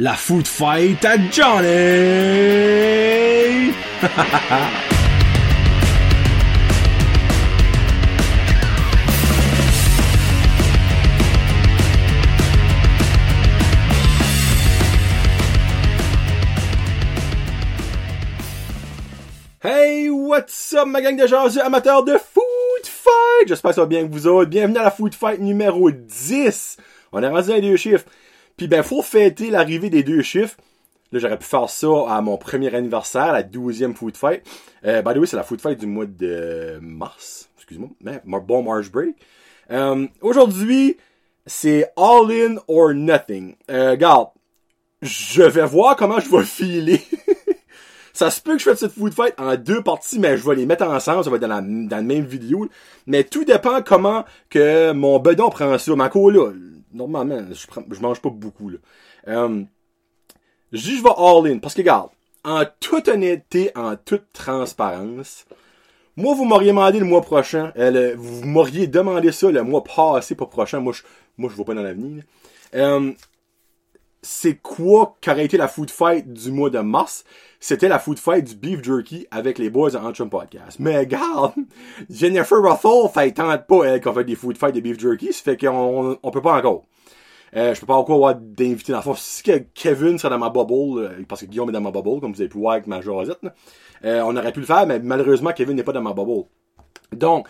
La food fight à Johnny! Hey, what's up ma gang de gens amateurs de food fight? J'espère que ça va bien que vous autres. Bienvenue à la food fight numéro 10. On est rendu à deux chiffres. Puis ben, faut fêter l'arrivée des deux chiffres. Là, j'aurais pu faire ça à mon premier anniversaire, la douzième food fight. Euh, by the way, c'est la food fight du mois de mars. Excuse-moi. Ben, bon March break. Euh, Aujourd'hui, c'est all in or nothing. Euh, regarde, je vais voir comment je vais filer. Ça se peut que je fasse cette food fight en deux parties, mais je vais les mettre ensemble, ça va être dans la, même vidéo. Mais tout dépend comment que mon bedon prend ça. Ma là, normalement, je, mange pas beaucoup, là. Euh, je vais all in, parce que regarde, en toute honnêteté, en toute transparence, moi, vous m'auriez demandé le mois prochain, euh, vous m'auriez demandé ça le mois passé, pas prochain, moi, je, moi, je vois pas dans l'avenir. Euh, c'est quoi qu'aurait été la food fight du mois de mars? C'était la food fight du beef jerky avec les boys de Antrim Podcast. Mais regarde, Jennifer Russell fait tente pas, elle, qu'on fait des food fights de beef jerky, ça fait qu'on on peut pas encore. Euh, je peux pas encore avoir d'invités dans le fond. Si Kevin serait dans ma bubble, euh, parce que Guillaume est dans ma bubble, comme vous avez pu voir avec ma jasette, euh, on aurait pu le faire, mais malheureusement, Kevin n'est pas dans ma bubble. Donc,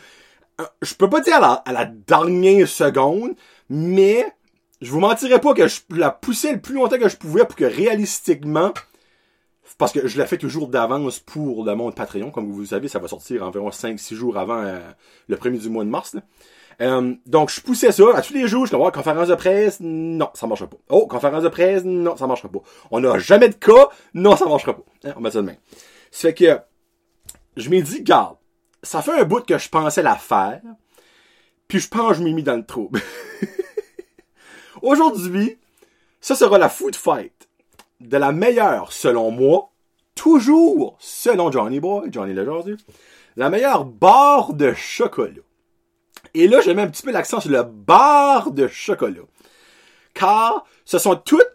euh, je peux pas dire à la, à la dernière seconde, mais je vous mentirais pas que je la poussais le plus longtemps que je pouvais pour que réalistiquement, parce que je la fais toujours d'avance pour le monde Patreon, comme vous savez, ça va sortir environ 5-6 jours avant euh, le premier du mois de mars. Euh, donc je poussais ça à tous les jours, je dis, conférence de presse, non, ça marchera pas. Oh, conférence de presse, non, ça marchera pas. On n'a jamais de cas, non, ça marchera pas. Hein, on met ça de main. Ça fait que je m'ai dit, garde, ça fait un bout que je pensais la faire, puis je pense que je m'ai mis dans le trouble. Aujourd'hui, ça sera la food fight de la meilleure, selon moi, toujours selon Johnny Boy, Johnny Lejeune, la meilleure barre de chocolat. Et là, j'ai mis un petit peu l'accent sur le barre de chocolat. Car ce sont toutes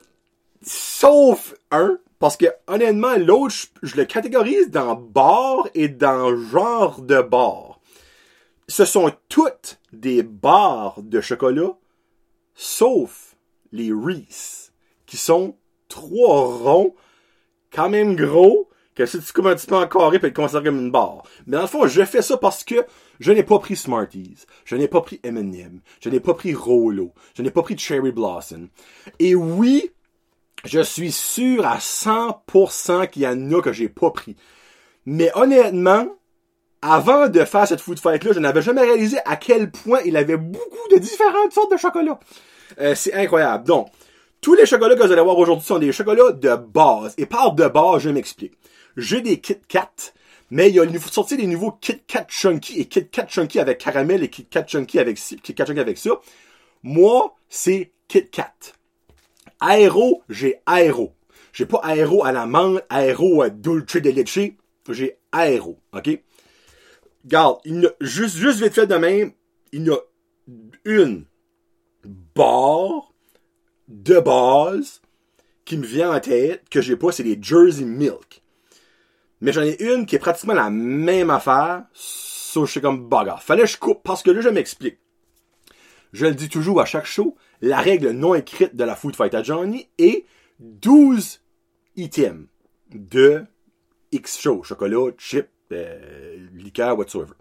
sauf un, parce que honnêtement, l'autre, je, le catégorise dans bar et dans genre de bar. Ce sont toutes des barres de chocolat sauf les Reese, qui sont trois ronds, quand même gros, que si tu coupes un petit peu en carré, peut être considéré comme une barre. Mais dans le fond, je fais ça parce que je n'ai pas pris Smarties, je n'ai pas pris M&M, je n'ai pas pris Rolo, je n'ai pas pris Cherry Blossom. Et oui, je suis sûr à 100% qu'il y en a que j'ai pas pris. Mais honnêtement, avant de faire cette food fight-là, je n'avais jamais réalisé à quel point il avait beaucoup de différentes sortes de chocolat. Euh, c'est incroyable. Donc, tous les chocolats que vous allez voir aujourd'hui sont des chocolats de base. Et par de base, je m'explique. J'ai des Kit Kat, mais il y a sorti des nouveaux Kit Kat Chunky et Kit Kat Chunky avec caramel et Kit Kat Chunky avec ci, Kit Kat Chunky avec ça. Moi, c'est Kit Kat. Aéro, j'ai aéro. J'ai pas aéro à la menthe, aéro à dulce de leche. J'ai aéro, ok? Garde, il juste, juste vite fait de même, il y a une barre de base qui me vient en tête que j'ai pas, c'est les Jersey Milk. Mais j'en ai une qui est pratiquement la même affaire, sauf je suis comme bagarre. Fallait que je coupe parce que là je m'explique. Je le dis toujours à chaque show, la règle non écrite de la Food Fight Johnny est 12 items de X show, chocolat, chip, euh, liqueur, whatsoever.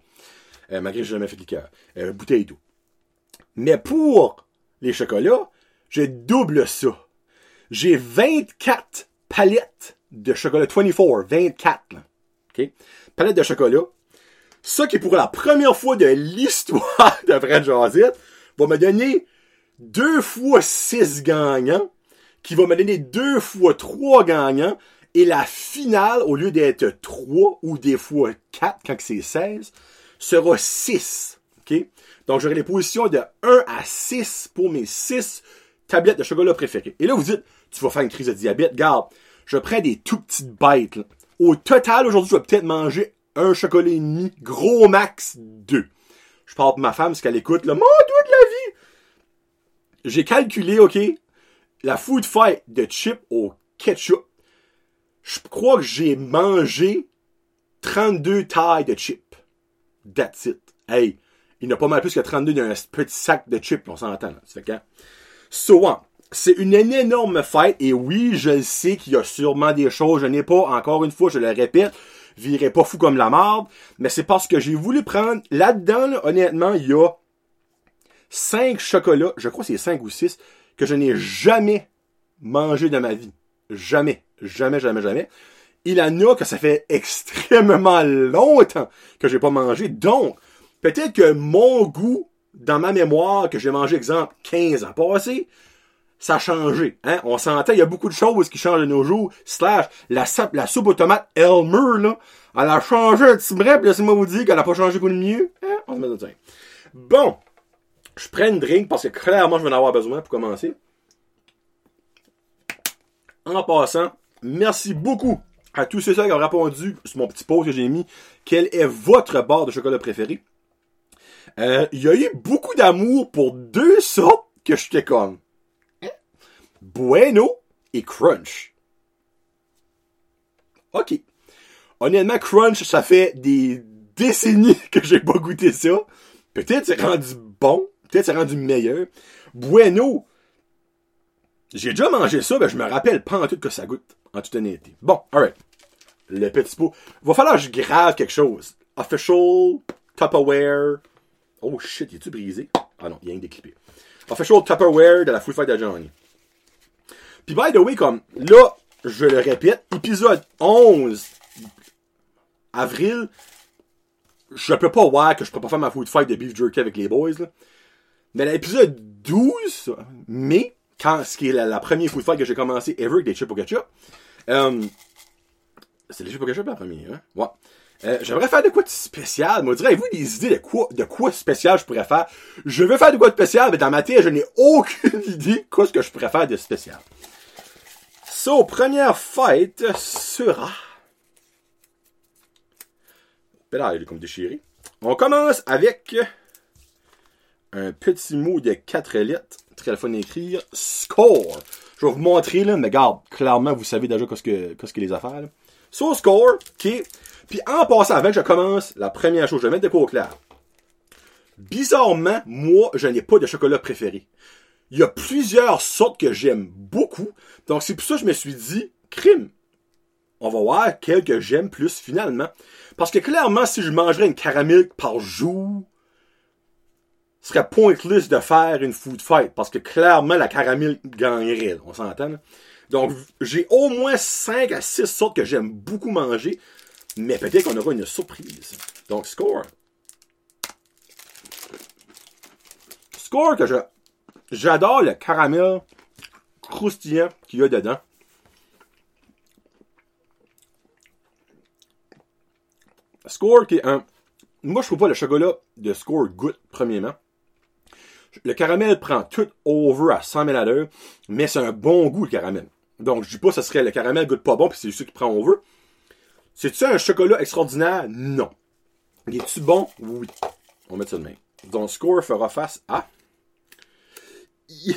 Euh, malgré que j'ai jamais fait de liqueur. Euh, bouteille tout. Mais pour les chocolats, je double ça. J'ai 24 palettes de chocolat. 24, 24. Là. Palettes de chocolat. Ça qui est pour la première fois de l'histoire de Fred Josette va me donner deux fois 6 gagnants, qui va me donner deux fois 3 gagnants, et la finale, au lieu d'être 3 ou des fois 4 quand c'est 16, sera 6. OK? Donc, j'aurai les positions de 1 à 6 pour mes 6 tablettes de chocolat préférées. Et là, vous dites, tu vas faire une crise de diabète. Garde, je prends des tout petites bêtes. Au total, aujourd'hui, je vais peut-être manger un chocolat et demi, gros max 2. Je parle pour ma femme, ce qu'elle écoute, le mon doigt de la vie. J'ai calculé, OK, la food fight de chips au ketchup, je crois que j'ai mangé 32 tailles de chips. That's it. Hey, il n'a pas mal plus que 32 d'un petit sac de chips, on s'entend. Là. Fait quand? So, hein, c'est une énorme fête et oui, je sais qu'il y a sûrement des choses, je n'ai pas, encore une fois, je le répète, virez pas fou comme la marde, mais c'est parce que j'ai voulu prendre, là-dedans, là, honnêtement, il y a 5 chocolats, je crois que c'est 5 ou 6, que je n'ai jamais mangé de ma vie. Jamais, jamais, jamais, jamais. Il en a que ça fait extrêmement longtemps que j'ai pas mangé, donc, peut-être que mon goût, dans ma mémoire, que j'ai mangé, exemple, 15 ans passés, ça a changé. Hein? On s'entend, il y a beaucoup de choses qui changent de nos jours. Slash, la, la soupe aux tomates Elmer, là, elle a changé un petit bref, laissez-moi vous dire qu'elle a pas changé pour le mieux. On se met de Bon, je prends une drink parce que clairement, je vais en avoir besoin pour commencer. En passant, merci beaucoup à tous ceux qui ont répondu sur mon petit post que j'ai mis. Quel est votre barre de chocolat préféré? Euh, il y a eu beaucoup d'amour pour deux sortes que je comme. Bueno et Crunch. OK. Honnêtement, Crunch, ça fait des décennies que j'ai pas goûté ça. Peut-être c'est rendu bon. Peut-être c'est rendu meilleur. Bueno, j'ai déjà mangé ça, mais je me rappelle pas en tout que ça goûte. En toute honnêteté. Bon, alright. Le petit pot. Va falloir que je grave quelque chose. Official, Tupperware. Oh shit, il est-tu brisé? Ah non, il y a un déclippé. Official Tupperware de la Full Fight de Johnny. Puis by the way, comme là, je le répète, épisode 11 avril, je peux pas voir que je peux pas faire ma food fight de beef jerky avec les boys. Là. Mais l'épisode 12 mai, quand ce qui est la, première food fight que j'ai commencé ever avec des chips au ketchup, euh, c'est les chips au ketchup la première, hein? Ouais. Euh, j'aimerais faire de quoi de spécial. Moi, direz-vous des idées de quoi, de quoi spécial je pourrais faire? Je veux faire de quoi de spécial, mais dans ma tête, je n'ai aucune idée quoi ce que je pourrais faire de spécial. So, première fête sera... Là, il est comme déchiré. On commence avec un petit mot de 4 lettres. Très fun à écrire. Score. Je vais vous montrer, là, mais regarde, clairement, vous savez déjà qu'est-ce que, qu'est-ce que les affaires, là. So, score, ok. Puis en passant, avant que je commence, la première chose, je vais mettre de quoi au clair. Bizarrement, moi, je n'ai pas de chocolat préféré. Il y a plusieurs sortes que j'aime beaucoup. Donc c'est pour ça que je me suis dit, crime. On va voir quelles que j'aime plus finalement. Parce que clairement, si je mangerais une caramel par jour, ce serait pointless de faire une food fight. Parce que clairement, la caramel gagnerait. On s'entend. Donc, j'ai au moins 5 à 6 sortes que j'aime beaucoup manger. Mais peut-être qu'on aura une surprise. Donc, score. Score que je J'adore le caramel croustillant qu'il y a dedans. Score qui est un. Moi, je trouve pas le chocolat de Score goûte, premièrement. Le caramel prend tout over à 100 000 à l'heure, mais c'est un bon goût, le caramel. Donc, je dis pas que ce serait le caramel goûte pas bon, puis c'est celui qui prend over. C'est-tu un chocolat extraordinaire? Non. Est-tu bon? Oui. On mettre ça de même. Donc, Score fera face à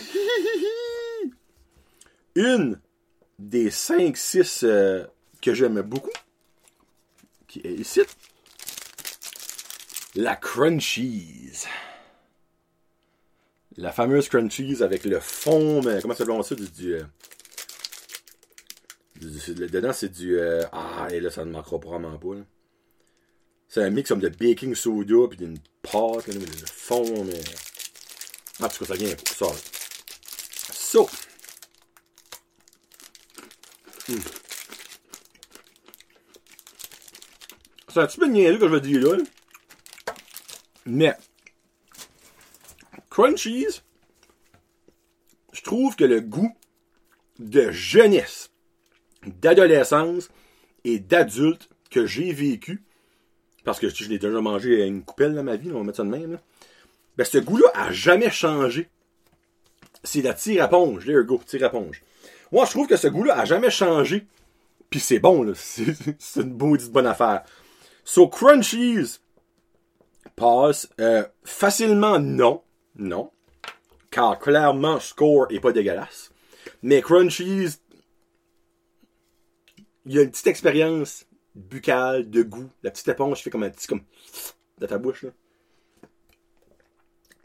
une des 5-6 euh, que j'aime beaucoup, qui est ici, la Crunchies. La fameuse Crunchies avec le fond, mais comment ça s'appelle ça? Du, du, dedans, c'est du. Euh, ah, et là, ça ne manquera probablement pas. C'est un mix comme de baking soda puis d'une pâte, le fond, mais. Ah, tout cas, ça vient pour ça. So. Hmm. C'est un petit peu niaiseux que je veux dire là. Mais. Crunchies. Je trouve que le goût de jeunesse, d'adolescence et d'adulte que j'ai vécu, parce que je l'ai déjà mangé une coupelle dans ma vie, on va mettre ça de même, ben ce goût-là a jamais changé. C'est la tire-éponge, there go, tire-éponge. Moi, je trouve que ce goût-là a jamais changé. Puis c'est bon, là. C'est une bonne affaire. So, Crunchies passe euh, facilement non. Non. Car clairement, score est pas dégueulasse. Mais Crunchies, il y a une petite expérience buccale, de goût. La petite éponge fait comme un petit comme dans ta bouche. Là.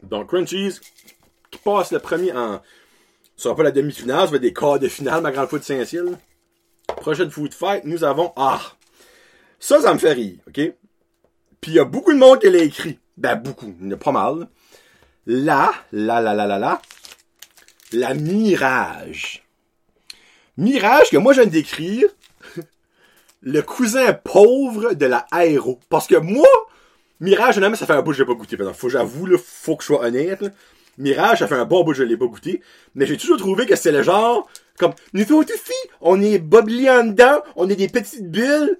Donc Crunchies qui passe le premier en. Ce sera pas la demi-finale, ça va être des quarts de finale, ma grande foot de Saint-Cyr. Prochaine food fight, nous avons. Ah! Ça, ça me fait rire, ok? Puis il y a beaucoup de monde qui l'a écrit. Ben beaucoup, il y en a pas mal. Là, là, là, là, là, là. La Mirage. Mirage que moi je viens de décrire le cousin pauvre de la Aéro. Parce que moi, Mirage, jamais ça fait un bout que j'ai pas goûté. Faut j'avoue, là, faut que je sois honnête. Mirage, ça fait un bon bout que je l'ai pas goûté. Mais j'ai toujours trouvé que c'est le genre, comme, nous autres ici, on est boblés en dedans, on est des petites bulles,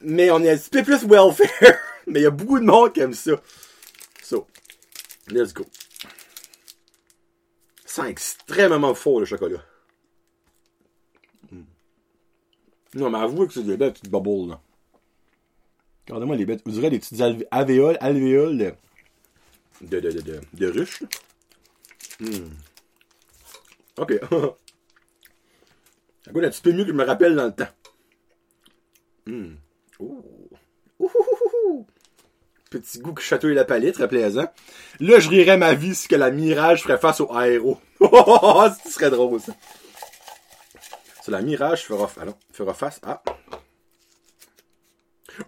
mais on est un petit peu plus welfare. mais il y a beaucoup de monde qui aime ça. So, let's go. C'est extrêmement fort, le chocolat. Non, mais avouez que c'est des belles petites bubbles, là. Regardez-moi les bêtes. Vous direz des petites alvéoles, alvéoles de, de, de, de, de. Hmm. Ok. Ça goûte un petit peu mieux que je me rappelle dans le temps. Hmm. Petit goût qui chatouille la palette, très plaisant. Là, je rirais ma vie si que la Mirage ferait face au aéro. Ce serait drôle, ça. C'est la Mirage fera, face à...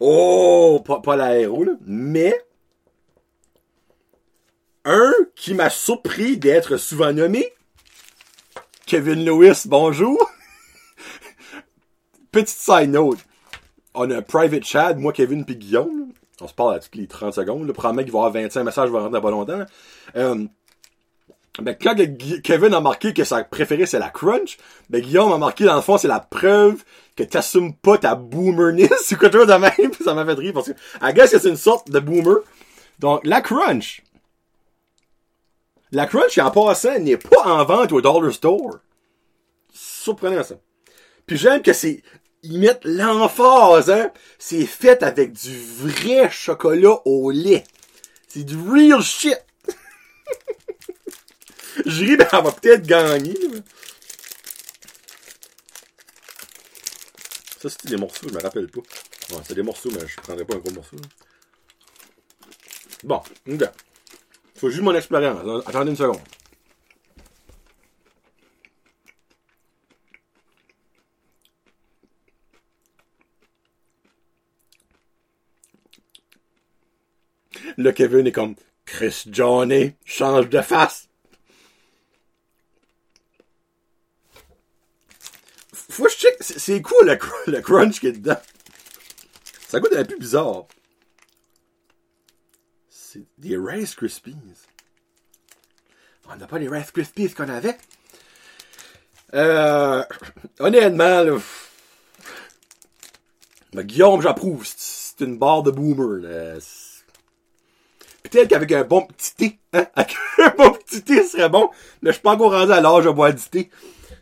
Oh! Pas, pas l'aéro. Mais... Un qui m'a surpris d'être souvent nommé. Kevin Lewis, bonjour. Petite side note. On a private chat, moi, Kevin puis Guillaume. On se parle à toutes les 30 secondes. Le premier qu'il va avoir 25 messages, va rentrer dans pas longtemps. Euh, ben, quand Kevin a marqué que sa préférée c'est la crunch, ben Guillaume a marqué dans le fond c'est la preuve que t'assumes pas ta boomerness ou quelque chose de même, ça m'a fait rire parce que, I guess que c'est une sorte de boomer. Donc, la crunch. La crunch, en passant, n'est pas en vente au dollar store. Surprenant, ça. Puis j'aime que c'est, ils mettent l'emphase, hein. C'est fait avec du vrai chocolat au lait. C'est du real shit. Je ris, ben, elle va peut-être gagner. Ça, c'était des morceaux, je me rappelle pas. Ouais, c'est des morceaux, mais je prendrais pas un gros morceau. Bon, ok. Faut juste mon expérience. Attendez une seconde. Le Kevin est comme Chris Johnny, change de face. Faut je check. C'est quoi le, crunch qui est dedans? Ça goûte un peu bizarre. C'est des Rice Krispies. On n'a pas les Rice Krispies qu'on avait. Euh, honnêtement, là, ben, Guillaume, j'approuve. C'est une barre de boomer. Peut-être qu'avec un bon petit thé, hein, avec un bon petit thé, ce serait bon. Mais je suis pas encore rendu à l'âge de boire du thé.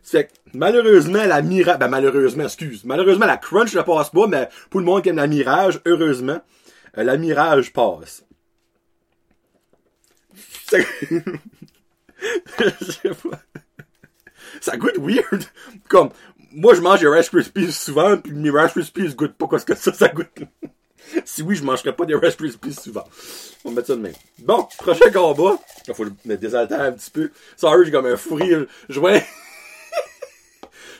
C'est malheureusement, la mirage, ben malheureusement, excuse, malheureusement, la crunch ne passe pas, mais pour le monde qui aime la mirage, heureusement, euh, la mirage passe. Ça goûte weird. Comme, moi, je mange des Rice Krispies souvent, puis mes Rice Krispies goûtent pas quoi ce que ça, ça goûte. si oui, je mangerais pas des Rice Krispies souvent. On va mettre ça de même. Bon, prochain combat. Il faut me désaltérer un petit peu. Sorry, j'ai comme un fou rire. Je.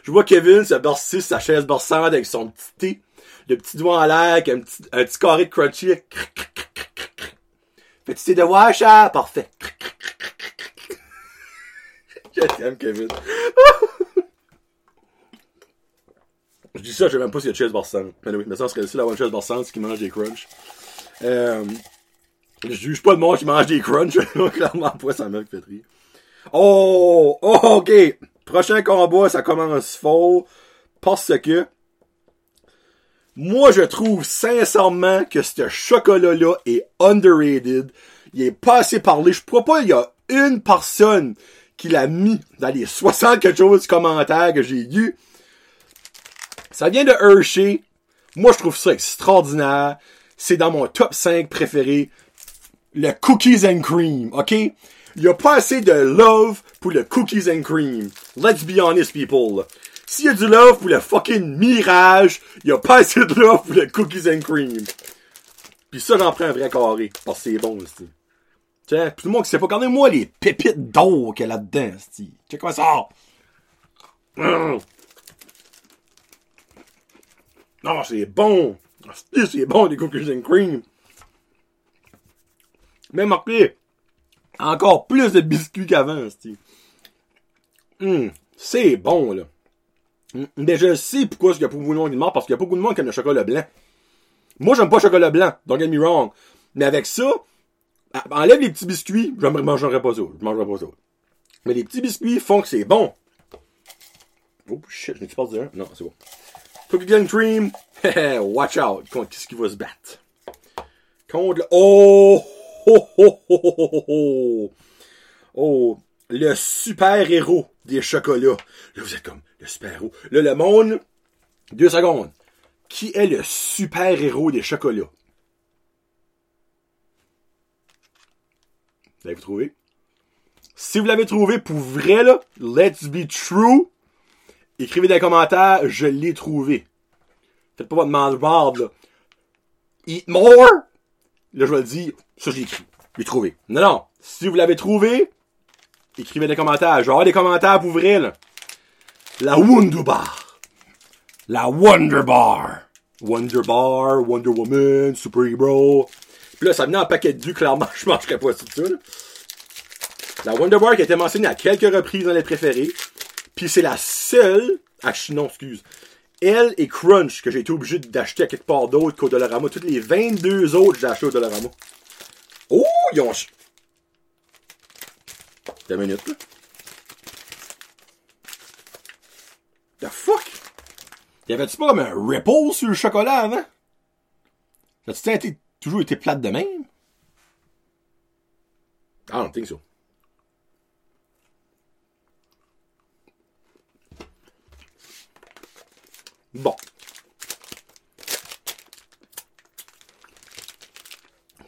Je vois Kevin se borser sa chaise borsante avec son petit thé, le petit doigt en l'air, avec un petit, un petit carré de crunchy. Petit thé de washa, parfait. Je t'aime, Kevin. je dis ça, je sais même pas s'il y a de chaise borsante. Mais oui, mais ça serait aussi la one chaise borsante qui mange des crunchs. Euh, je juge pas le monde qui mange des crunchs. Clairement pas, ça m'a fait rire. Oh! Oh, ok! Prochain combat, ça commence fort parce que moi, je trouve sincèrement que ce chocolat-là est underrated. Il est pas assez parlé. Je crois pas il y a une personne qui l'a mis dans les 60 quelque chose commentaires que j'ai eu. Ça vient de Hershey. Moi, je trouve ça extraordinaire. C'est dans mon top 5 préféré. Le cookies and cream, ok? Il y a pas assez de love pour le cookies and cream. Let's be honest, people. S'il y a du love pour le fucking mirage, il y a pas assez de love pour le cookies and cream. Puis ça, j'en prends un vrai carré. Parce que c'est bon, aussi. Tiens, tout le monde qui sait pas, regardez-moi les pépites d'or qu'il y a là-dedans, c'ti. Check quoi ça. Non, c'est bon. C'est bon, les cookies and cream. Mais marqué, encore plus de biscuits qu'avant, hum, c'est bon, là. Hum, mais je sais pourquoi il y a beaucoup de monde qui demande, parce qu'il y a beaucoup de monde qui aime le chocolat blanc. Moi, j'aime pas le chocolat blanc, don't get me wrong. Mais avec ça, enlève les petits biscuits, je ne mangerai pas ça. Je mangerai pas ça. Mais les petits biscuits font que c'est bon. Oh shit, je n'ai pas dire Non, c'est bon. Cookie and cream. Watch out. Qu'est-ce qui va se battre? Contre le... Oh! Oh, oh, le super-héros des chocolats. Là, vous êtes comme, le super-héros. Là, le monde, deux secondes. Qui est le super-héros des chocolats? Vous l'avez trouvé? Si vous l'avez trouvé pour vrai, là, let's be true, écrivez dans les commentaires, je l'ai trouvé. Faites pas votre mange là. Eat more! Là, je vais le dire, ça, je l'ai écrit. Je l'ai trouvé. Non, non. Si vous l'avez trouvé, écrivez des commentaires. Je vais avoir des commentaires pour ouvrir, là. La Wonder Bar. La Wonder Bar. Wonder Woman, Super Hero. Puis là, ça venait en paquet de clairement, je mangerais pas tout ça, là. La Wonder Bar qui a été mentionnée à quelques reprises dans les préférés. Puis c'est la seule, ah, non, excuse, elle et Crunch, que j'ai été obligé d'acheter à quelque part d'autre qu'au Dollarama. Toutes les 22 autres, j'ai acheté au Dollarama. Oh, ils ont... Deux minutes, là. The fuck? Y avait-tu pas comme un ripple sur le chocolat avant? Ça a toujours été plate de même? I don't think so. Bon.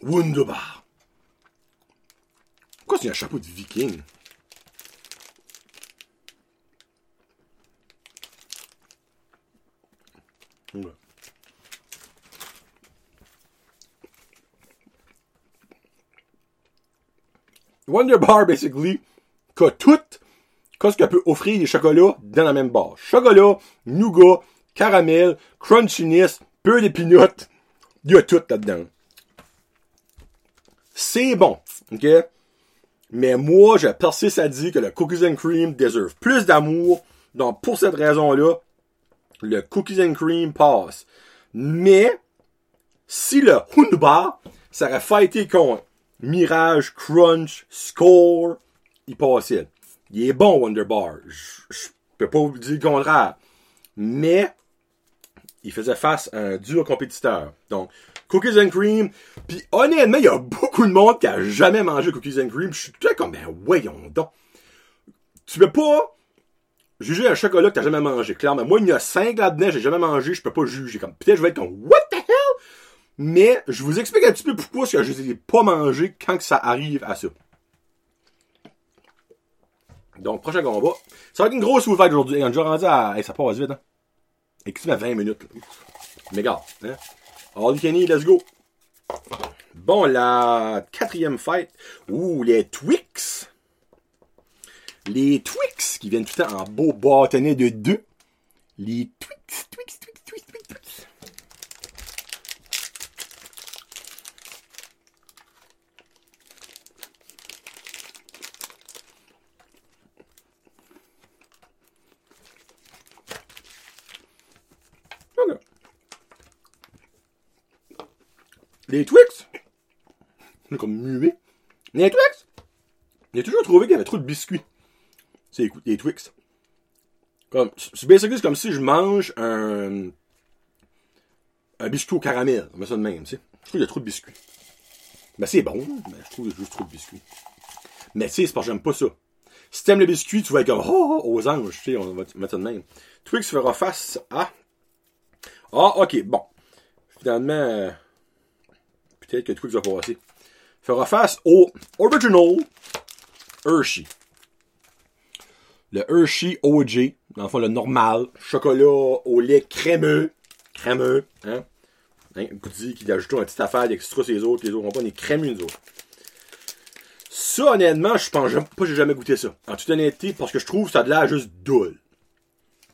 Wunderbar. Pourquoi c'est un chapeau de viking? Wonder Bar, basically, que tout, qu'est-ce qu'elle peut offrir les chocolats dans la même barre. Chocolat, nougat, caramel, crunchiness, peu d'épinotes. Il y a tout là-dedans. C'est bon, ok? Mais moi, je persiste à dire que le cookies and cream deserve plus d'amour. Donc, pour cette raison-là, le cookies and cream passe. Mais, si le Hunbar, ça aurait fighté contre Mirage, Crunch, Score, il passait. Il est bon, Wonderbar. Je peux pas vous dire le contraire. Mais, il faisait face à un dur compétiteur. Donc, cookies and cream. Puis honnêtement, il y a beaucoup de monde qui a jamais mangé cookies and cream. Je suis tout comme, ben voyons donc. Tu peux pas juger un chocolat que t'as jamais mangé. Clairement, moi, il y a cinq là-dedans, j'ai jamais mangé, je peux pas juger. Comme, peut-être je vais être comme, what the hell? Mais, je vous explique un petit peu pourquoi que je les ai pas mangés quand que ça arrive à ça. Donc, prochain combat. Ça va être une grosse fight aujourd'hui. On est déjà rendu à, ça passe vite, hein. Écoutez, 20 minutes. Mais gars, hein? All let's go. Bon, la quatrième fête. Ouh, les Twix. Les Twix qui viennent tout le temps en beau bâtonnet de deux. Les Twix, Twix, Twix. Les Twix, comme muet. Les Twix, j'ai toujours trouvé qu'il y avait trop de biscuits. C'est les Twix. Comme, c'est comme si je mange un, un biscuit au caramel. On met ça de même, tu sais. Je trouve qu'il y a trop de biscuits. Ben, c'est bon, mais je trouve juste trop de biscuits. Mais tu sais, c'est parce que j'aime pas ça. Si t'aimes le biscuit, tu vas être comme, oh, oh, aux anges, tu sais, on va mettre ça de même. Twix fera face à, ah, ok, bon. Finalement, peut-être que Twix va passer. Fera face au Original Hershey. Le Hershey OG, dans le fond, le normal, chocolat au lait crémeux, crémeux, hein, hein goût qui ajoute un petit affaire extra les autres, les autres n'ont pas des crémeux, nous autres. Ça, honnêtement, je pense pas que j'ai jamais goûté ça. En toute honnêteté, parce que je trouve ça de l'air juste doule.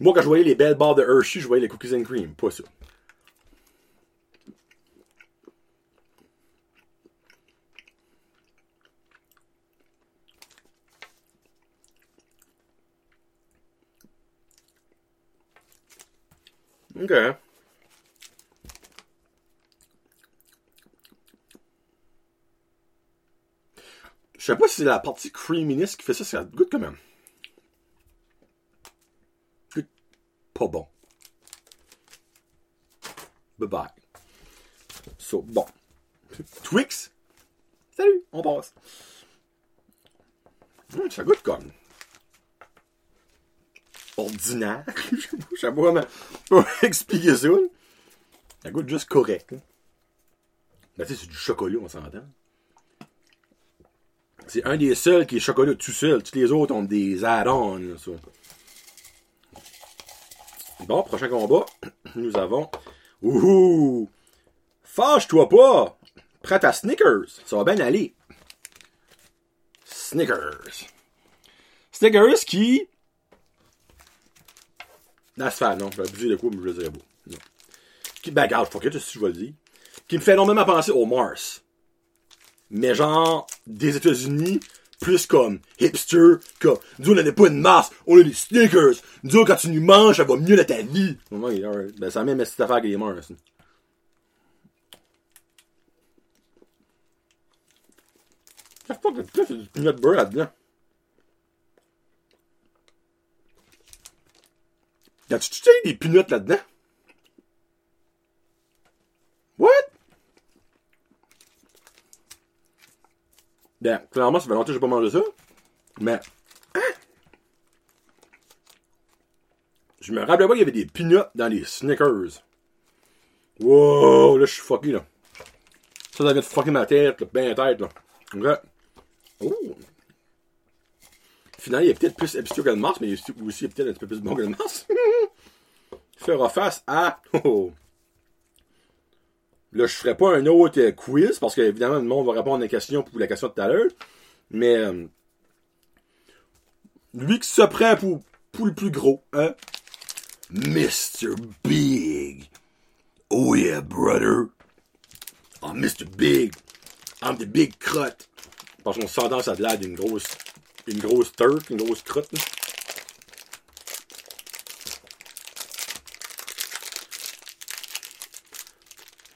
Moi, quand je voyais les belles barres de Hershey, je voyais les cookies and cream, pas ça. OK. Je sais pas si c'est la partie creaminess qui fait ça, ça goûte quand même. Goûte pas bon. Bye bye. So, bon. Twix? Salut, on passe. Hum, ça goûte comme ordinaire. Je sais pas comment expliquer ça. Ça goûte juste correct. Ben, c'est du chocolat, on s'entend. C'est un des seuls qui est chocolat tout seul. Tous les autres ont des add-ons. Bon, prochain combat, nous avons. Ouhou! Fâche-toi pas! Prête à Snickers. Ça va bien aller. Snickers. Snickers qui faire, non, je vais abuser de quoi, mais je le dirais pas. Non. Qui, ben, regarde, fuck it, si je vais le dire. Qui me fait énormément penser au Mars. Mais genre, des États-Unis, plus comme hipster, que nous on n'a pas une masse, on a des sneakers. Nous quand tu nous manges, ça va mieux dans ta vie. Ben, ça même cette affaire que les Mars. Ah, fuck, c'est du peanut butter là-dedans. T'as-tu tu des pinottes là-dedans? What? Ben, clairement, ça fait longtemps que j'ai pas mangé ça. Mais, hein? Je me rappelais pas qu'il y avait des pinottes dans les Snickers. Wow, là, je suis fucké, là. Ça, ça vient de fucker ma tête, là, ben tête, là. Ok. Oh. Finalement, il est peut-être plus obscur que le Mars, mais il est aussi peut-être un petit peu plus bon que le Mars. Fera face à. Oh. Là, je ferai pas un autre euh, quiz parce qu'évidemment, le monde va répondre à la question pour la question de tout à l'heure. Mais euh, lui qui se prend pour, pour le plus gros, hein? Mr. Big. Oh yeah, brother. Oh, Mr. Big. I'm the big crotte. Parce qu'on s'entend ça de l'air d'une grosse une grosse turf, une grosse crotte.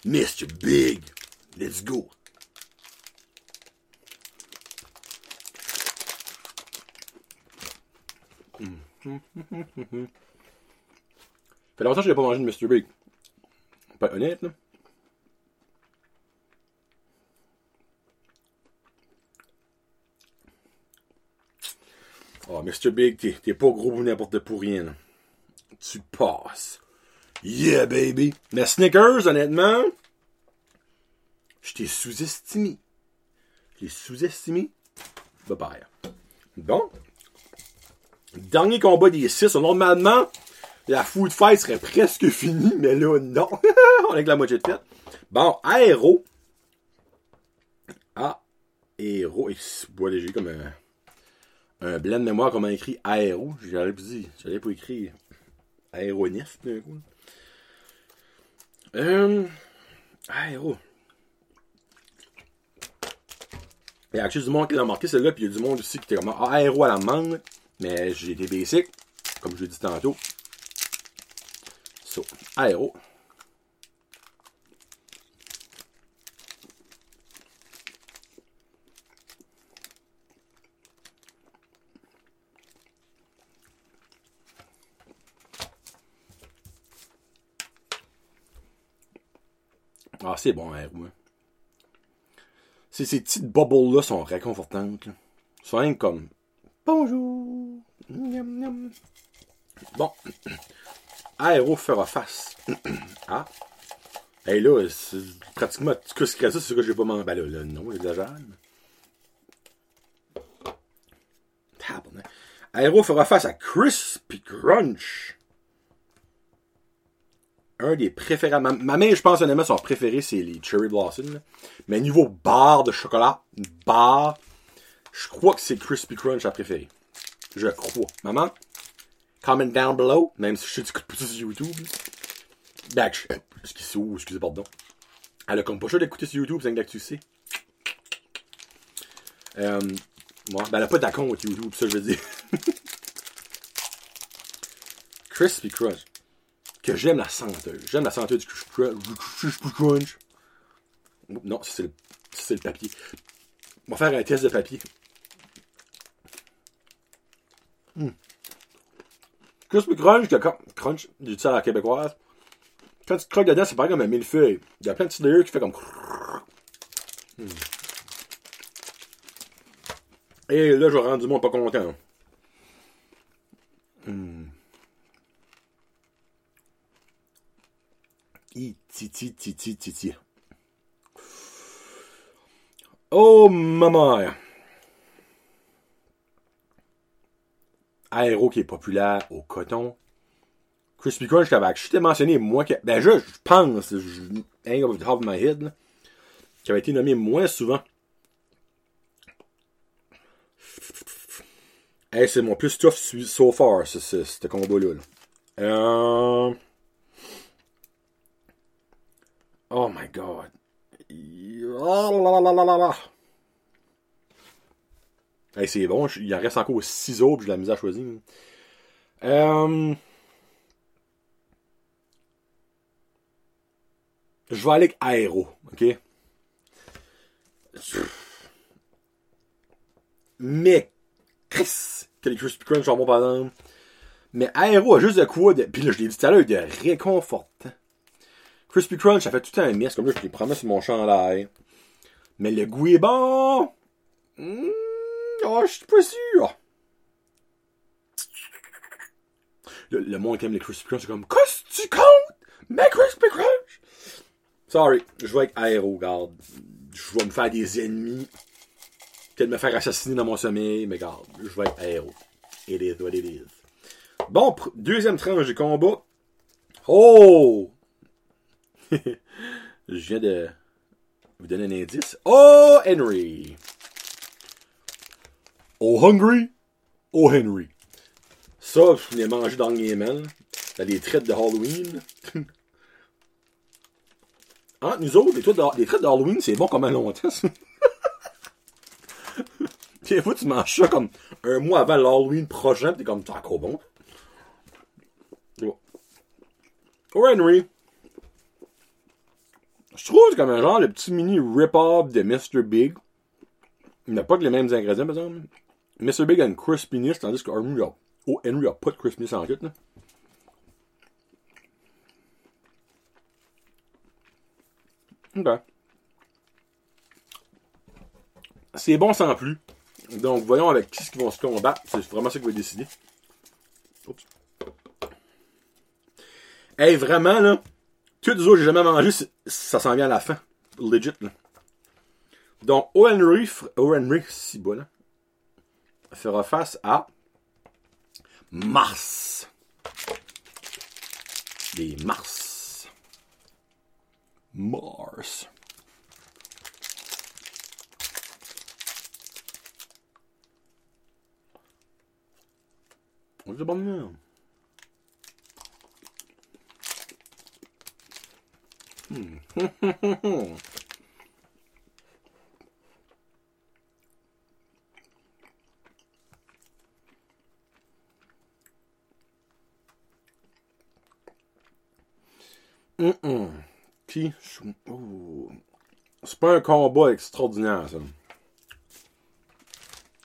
Mr. Big, let's go. fait longtemps que je n'ai pas mangé de Mr. Big. Pas honnête, là. Mr. Big, t'es pas gros ou n'importe pour rien. Tu passes. Yeah, baby. Mais Snickers, honnêtement, je t'ai sous-estimé. Je t'ai sous-estimé. Bye bye. Bon. Dernier combat des six. Normalement, la food fight serait presque finie, mais là, non. On est avec la moitié de tête. Bon, aéro. Ah, aéro. C'est bois léger comme un un blanc de mémoire comme écrit aéro. J'allais pas dire, j'allais pas écrire aéronef d'un coup. Euh, aéro. Il y a quelque du monde qui l'a marqué celle-là, puis il y a du monde aussi qui était comme ah, aéro à la mangue. Mais j'ai des basics, comme je l'ai dit tantôt. So, aéro. Ah, c'est bon, hein, moi. Ces, ces petites bubbles-là sont réconfortantes. Là. sont rien comme Bonjour. Bon. Aéro fera face. ah. Et là, pratiquement tout ce que c'est ce que j'ai pas mangé. Ben là, là non, j'exagère. Aero fera face à Crispy Crunch. Un des préférés. Ma, ma main, je pense, honnêtement, son préféré, c'est les Cherry Blossom. Mais niveau barre de chocolat, barre, je crois que c'est Crispy Crunch à préférer. Je crois. Maman, comment down below, même si je tu écoutes pas ça sur YouTube. Ben, je- excusez, excusez, pardon. Elle a comme pas choix d'écouter sur YouTube, c'est que tu sais. Euh, moi, ben, elle a pas d'account avec YouTube, ça, je veux dire. Crispy Crunch. J'aime la senteur. J'aime la senteur du Crunch. Non, ça, c'est le, ça, le papier. On va faire un test de papier. Hmm. Crispy Crunch, Crunch, du à la québécoise. Quand tu croques dedans, c'est pareil comme un millefeuille. Il y a plein de petits layers qui fait comme. Hmm. Et là, je rendre du monde pas content. Oh, maman! Aéro qui est populaire au coton. Crispy Crunch qu'avec, je t'ai mentionné, moi, que, ben, je, pense, je, hang off the top of my head, qui avait été nommé moins souvent. Hey, c'est mon plus tough so far, ce, ce, ce combat-là. là. Euh... Oh my god. Hey, c'est bon, il en reste encore 6 autres, j'ai la misère à choisir. Euh... Je vais aller avec Aéro, ok? Mais, Chris, que les Crispy Crunch sont bons exemple. Mais Aéro a juste de quoi de. Puis là, je l'ai dit tout à l'heure, de réconfortant. Crispy Crunch, ça fait tout un mess, comme là, je les promets sur mon chandail. Mais le goût est bon! Mmh, oh, je suis pas sûr! Le, monde qui aime les Crispy Crunch, c'est comme, qu'est-ce que tu comptes? Mais Crispy Crunch! Sorry, je vais avec Aéro, garde. Je vais me faire des ennemis. Peut-être me faire assassiner dans mon sommeil, mais garde, je vais avec Aéro. It is what it is. Bon, deuxième tranche du combat. Oh! je viens de vous donner un indice. Oh, Henry! Oh, Hungry! Oh, Henry! Ça, je l'ai mangé dans le Yémen. Dans les traites de Halloween. Entre nous autres, les traites de, les traites de Halloween, c'est bon comme un longtemps. Des fois, tu manges ça comme un mois avant l'Halloween prochain, t'es comme, c'est encore bon. Oh, Henry. Je trouve comme un genre de petit mini rip-off de Mr. Big. Il n'a pas que les mêmes ingrédients, par exemple. Mr. Big a une crispiness, tandis que Henry a, oh, Henry a pas de crispiness en tout, là. C'est bon sans plus. Donc, voyons avec qui ce qu'ils vont se combattre. C'est vraiment ça qui va décider. Oups. Hey, vraiment, là, tous les autres que j'ai jamais mangé, c'est- ça s'en vient à la fin. Legit, là. Donc, O. Henry, fr- O. Henry, si bon, là, fera face à Mars. Les Mars. Mars. On est bon Je- oh. c'est pas un combat extraordinaire, ça.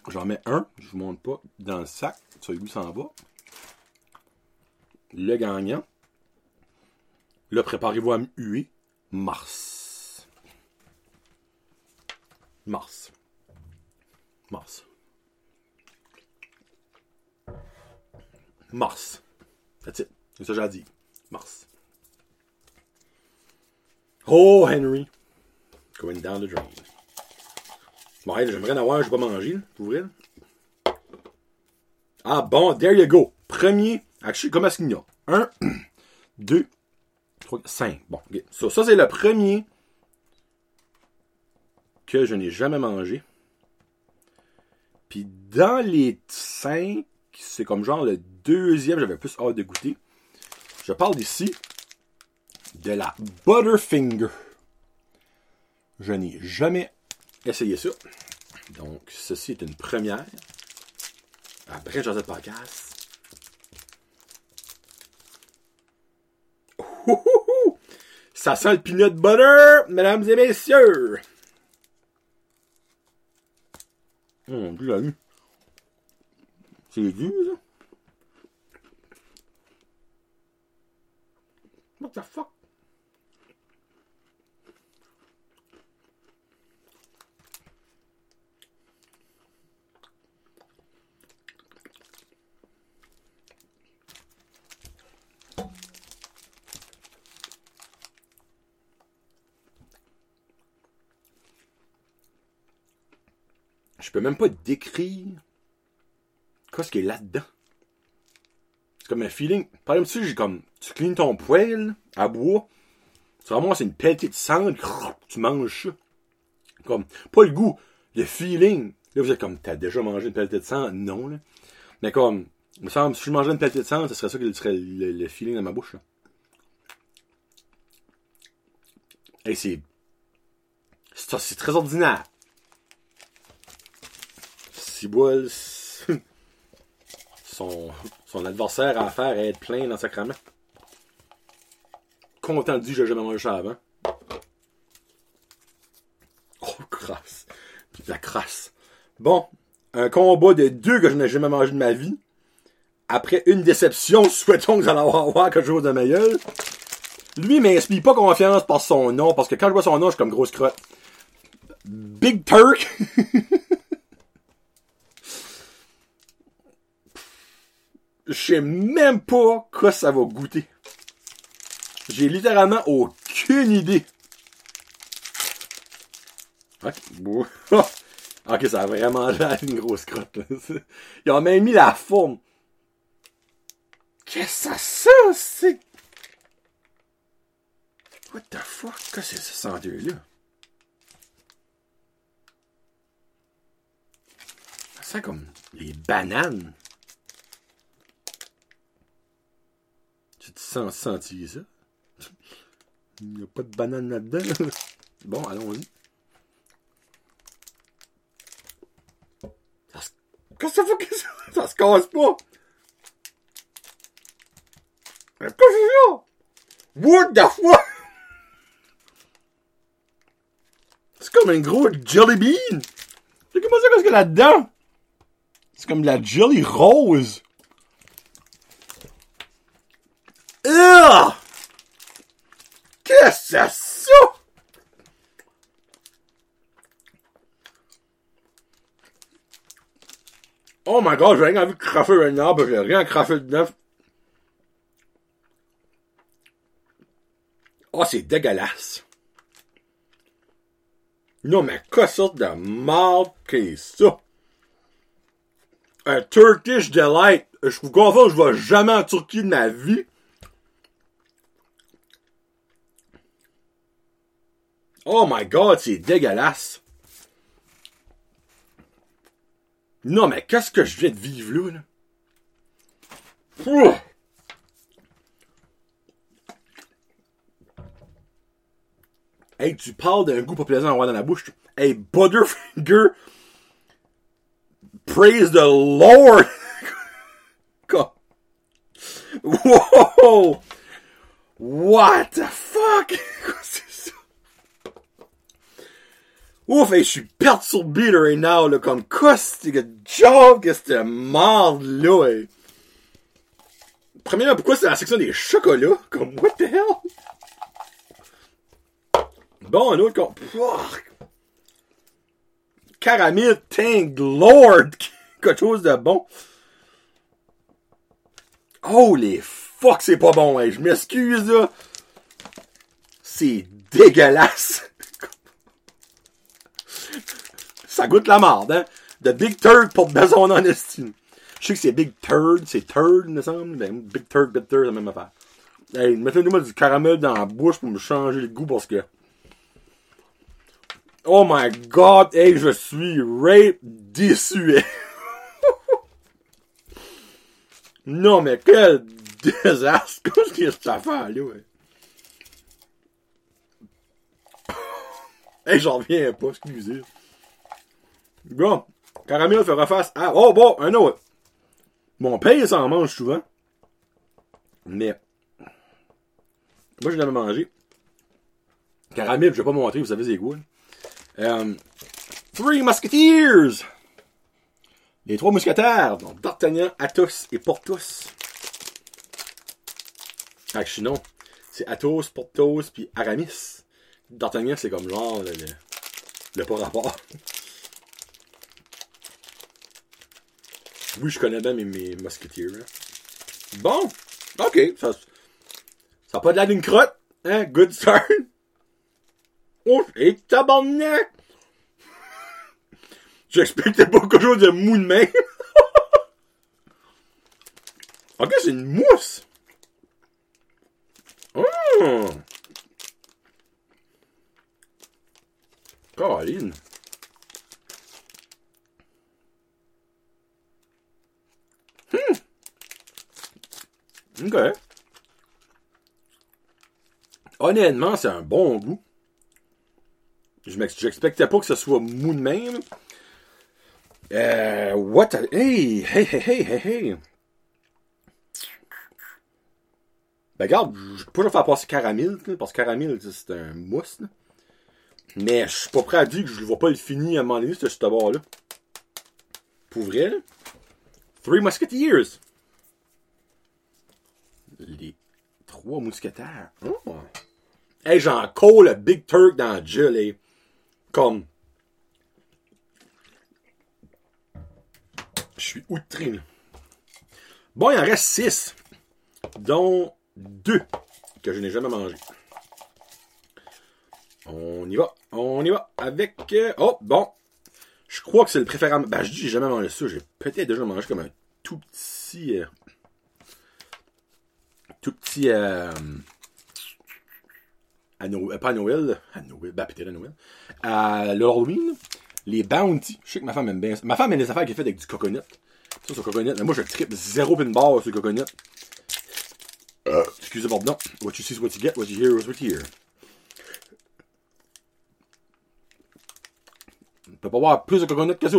J'en mets un, je vous montre pas, dans le sac, où s'en va. Le gagnant. Là, préparez-vous à me huer? Mars. Mars. Mars. Mars. That's it. C'est ça que j'ai dit. Mars. Oh, Henry. Going down the drain. Bon, j'aimerais en avoir, je vais pas manger, pour. Ah bon, there you go. Premier, actually, comment est-ce qu'il y a? Un, deux, trois, cinq. Bon, ok. So, ça, c'est le premier que je n'ai jamais mangé. Puis dans les cinq, c'est comme genre le deuxième, j'avais plus hâte de goûter. Je parle ici de la Butterfinger. Je n'ai jamais essayé ça. Donc, ceci est une première. Après, j'en ai pas casse. Ça sent le peanut butter, mesdames et messieurs. Hum, nuit. C'est dur, ça. What the fuck? Même pas décrire qu'est-ce qu'il y a là-dedans. C'est comme un feeling. Par exemple, j'ai comme, tu clignes ton poêle à bois. Vraiment, c'est une pelletée de cendre. Tu manges ça. Comme, pas le goût, le feeling. Là, vous êtes comme, t'as déjà mangé une pelletée de cendre? Non, là. Mais comme, il me semble, si je mangeais une pelletée de cendre, ce serait ça qui serait le, le feeling dans ma bouche, là. C'est, c'est, c'est très ordinaire. Son, adversaire à faire est être plein dans sacrament. Content de dire j'ai jamais mangé ça avant. Oh, crasse. La crasse. Bon, un combat de deux que je n'ai jamais mangé de ma vie. Après une déception, souhaitons que vous allez avoir quelque chose de meilleur. Lui m'inspire pas confiance par son nom, parce que quand je vois son nom, je suis comme grosse crotte. Big Turk. Je sais même pas quoi ça va goûter. J'ai littéralement aucune idée. Ok, ok, ça a vraiment l'air une grosse crotte. Là. Ils ont même mis la forme. Qu'est-ce que ça c'est? What the fuck? Qu'est-ce que c'est ce senteur-là? Ça sent comme les bananes. Sens sentir ça? Il n'y a pas de banane là-dedans. Bon, allons-y. Qu'est-ce que ça fait que ça? Ça se casse pas! Qu'est-ce que c'est ça? What the fuck? C'est comme un gros jelly bean! C'est comment ça qu'est-ce qu'il y a là-dedans? C'est comme de la jelly rose! Qu'est-ce que c'est ça? Oh my god, j'ai rien envie de cracher un arbre, j'ai rien à cracher dedans. Oh, c'est dégueulasse. Non, mais qu'est-ce sorte de marde qu'est ça? Un Turkish Delight. Je vous confirme, je vais jamais en Turquie de ma vie. Oh my god, c'est dégueulasse. Non, mais qu'est-ce que je viens de vivre là? là? Hey, tu parles d'un goût pas plaisant à avoir dans la bouche. Hey, Butterfinger, praise the Lord! Whoa! What the fuck? Ouf, hey, je suis perturbé là, right now, là, comme, qu'est-ce que job que cette marde là, hey. Premièrement, pourquoi c'est la section des chocolats? Comme, what the hell? Bon, un autre con... Caramel, thank lord! Quelque chose de bon. Holy fuck, c'est pas bon, hey. Je m'excuse, là. C'est dégueulasse. Ça goûte la marde, hein? De Big Turk pour son honesty. Je sais que c'est Big Turd, c'est Turd, il me semble. Big Turd, Big Turd, c'est la même affaire. Hey, mettez-moi du caramel dans la bouche pour me changer le goût parce que. Oh my god, hey, je suis rape déçu. non, mais quel désastre! Qu'est-ce y a cette affaire-là, ouais? hey, j'en reviens pas, excusez. Bon, caramel fait reface à. Oh bon, un autre. Mon père s'en mange souvent. Mais. Moi, je l'avais mangé. Caramel, je vais pas montrer, vous savez c'est quoi. Euh, Three Musketeers! Les trois mousquetaires, donc D'Artagnan, Athos et Porthos. Ah, non. C'est Athos, Porthos, puis Aramis. D'Artagnan, c'est comme genre le, le, le pas rapport. Oui, je connais bien mes, mes musketeers. Hein. Bon, ok. Ça, ça a pas de l'air d'une crotte. Hein? Good start. Oh, et tabarnak! J'expectais pas quelque chose de mou de même. ok, c'est une mousse. Oh! Caroline. Hmm. Ok. Honnêtement, c'est un bon goût. Je pas que ce soit mou de même. Euh, what? Hey, hey, hey, hey, hey, hey. Ben, regarde, je peux pas faire passer caramel, parce que caramel, c'est un mousse, là. Mais je suis pas prêt à dire que je ne vois pas le fini à un moment donné, ce tabac-là. Pour vrai, là. Three Musketeers. Les trois mousquetaires. Oh. Hey, j'en colle le Big Turk dans le gelé. Comme. Je suis outré, là. Bon, il en reste six. Dont deux que je n'ai jamais mangé. On y va. On y va avec. Euh, oh, bon. Je crois que c'est le préférable. Ben, je dis, j'ai jamais mangé ça. J'ai peut-être déjà mangé comme un tout petit. Euh, tout petit. Euh, à Noël, pas à Noël, à Noël, ben peut-être à Noël, à l'Halloween, les Bounty. Je sais que ma femme aime bien ça. Ma femme aime des affaires qui sont faites avec du coconut. Ça, c'est coconut. Mais moi, je tripe zéro pin bar sur le coconut. Euh, excusez, pardon. What you see is what you get, what you hear is what you hear. Peut pas avoir plus de coconut que ça.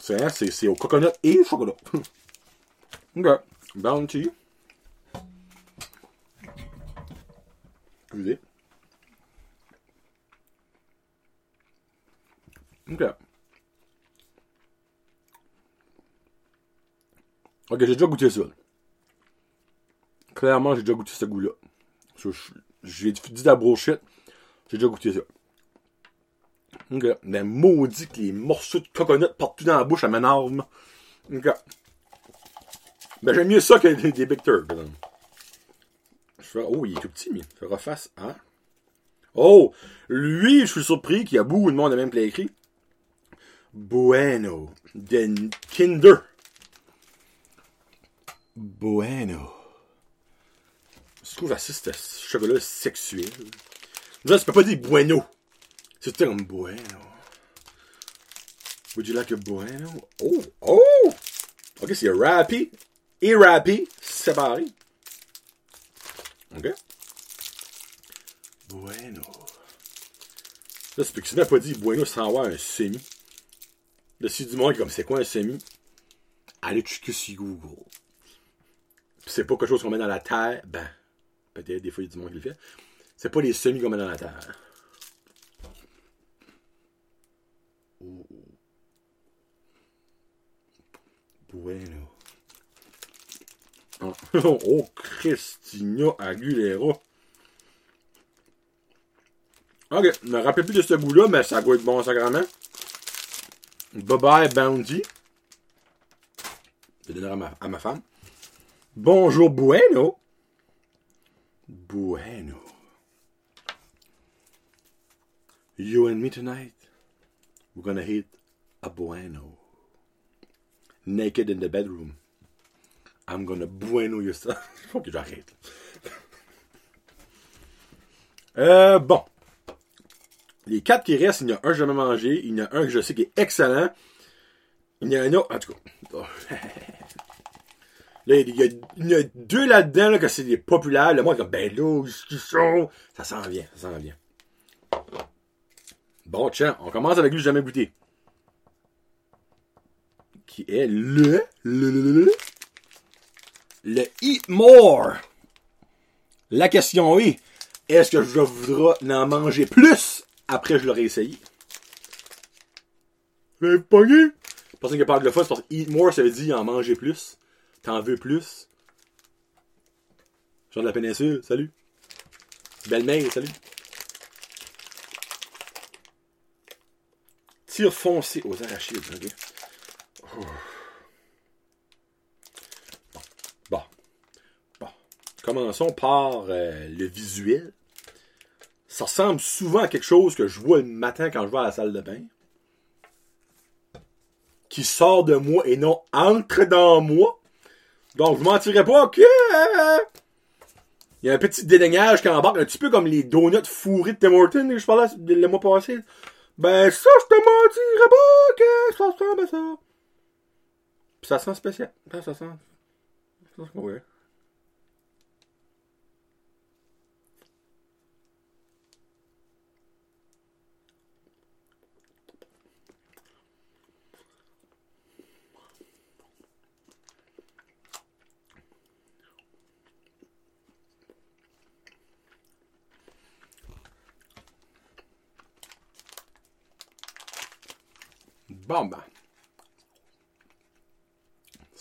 C'est, hein, c'est, c'est au coconut et au chocolat. ok. Bounty. Excusez. Ok. Ok, j'ai déjà goûté ça. Clairement, j'ai déjà goûté ce goût-là. J'ai dit la bullshit. J'ai déjà goûté ça. Ok. Mais maudit que les morceaux de coconut partout dans la bouche, ça m'énerve. Ok. Ben, j'aime mieux ça que des, des Big Turk, Oh, il est tout petit, mais je refasse à. Oh! Lui, je suis surpris qu'il y a beaucoup de monde à même play écrit. Bueno. De Kinder. Bueno. Je trouve assez ce chocolat sexuel. Là, tu peux pas dire bueno. C'est comme bueno. Would you like a bueno? Oh, oh! Ok, c'est Rappy et Rappy séparés. Ok? Bueno. Là, c'est que tu n'as pas dit bueno sans avoir un semi. Là, si du monde est comme c'est quoi un semi? Allez checker sur Google. c'est pas quelque chose qu'on met dans la terre, ben, peut-être des fois il y a du monde qui le fait. C'est pas les semis qu'on met dans la terre. Bueno. Oh, oh Christina Aguilera. Ok, je me rappelle plus de ce goût-là, mais ça goûte bon sacrément. Bye bye Bounty. Je vais donner à ma, femme. Bonjour Bueno. Bueno. You and me tonight, we're gonna hit a bueno. Naked in the bedroom. I'm gonna bueno you ça. Faut que j'arrête. Euh, bon. Les quatre qui restent, il y en a un que j'ai jamais mangé, il y en a un que je sais qui est excellent. Il y en a un autre, en tout cas. Là, il y, a, a deux là-dedans là, que c'est des populaires. Le monde comme, ben là. Ça s'en vient, ça s'en vient. Bon, tiens, on commence avec lui, jamais goûté. Qui est le, le, le, le, le, le Eat More. La question est, est-ce que je voudrais en manger plus après je l'aurais essayé? J'ai pogné. Personne qui parle de le c'est parce que Eat More, ça veut dire en manger plus. T'en veux plus? Jean de la péninsule, salut. Belle-mère, salut. Tir foncé aux arachides, ok? Bon. Bon. Commençons par euh, le visuel. Ça ressemble souvent à quelque chose que je vois le matin quand je vais à la salle de bain. Qui sort de moi et non entre dans moi. Donc, je mentirais pas que... Il y a un petit dédaignage qui embarque, un petit peu comme les donuts fourrés de Tim Hortons que je parlais le mois passé. Ben, ça, je te mentirais pas que ça ressemble à ça. Pis ça sent spécial. Ça, sent... Ça sent ouais. Bon.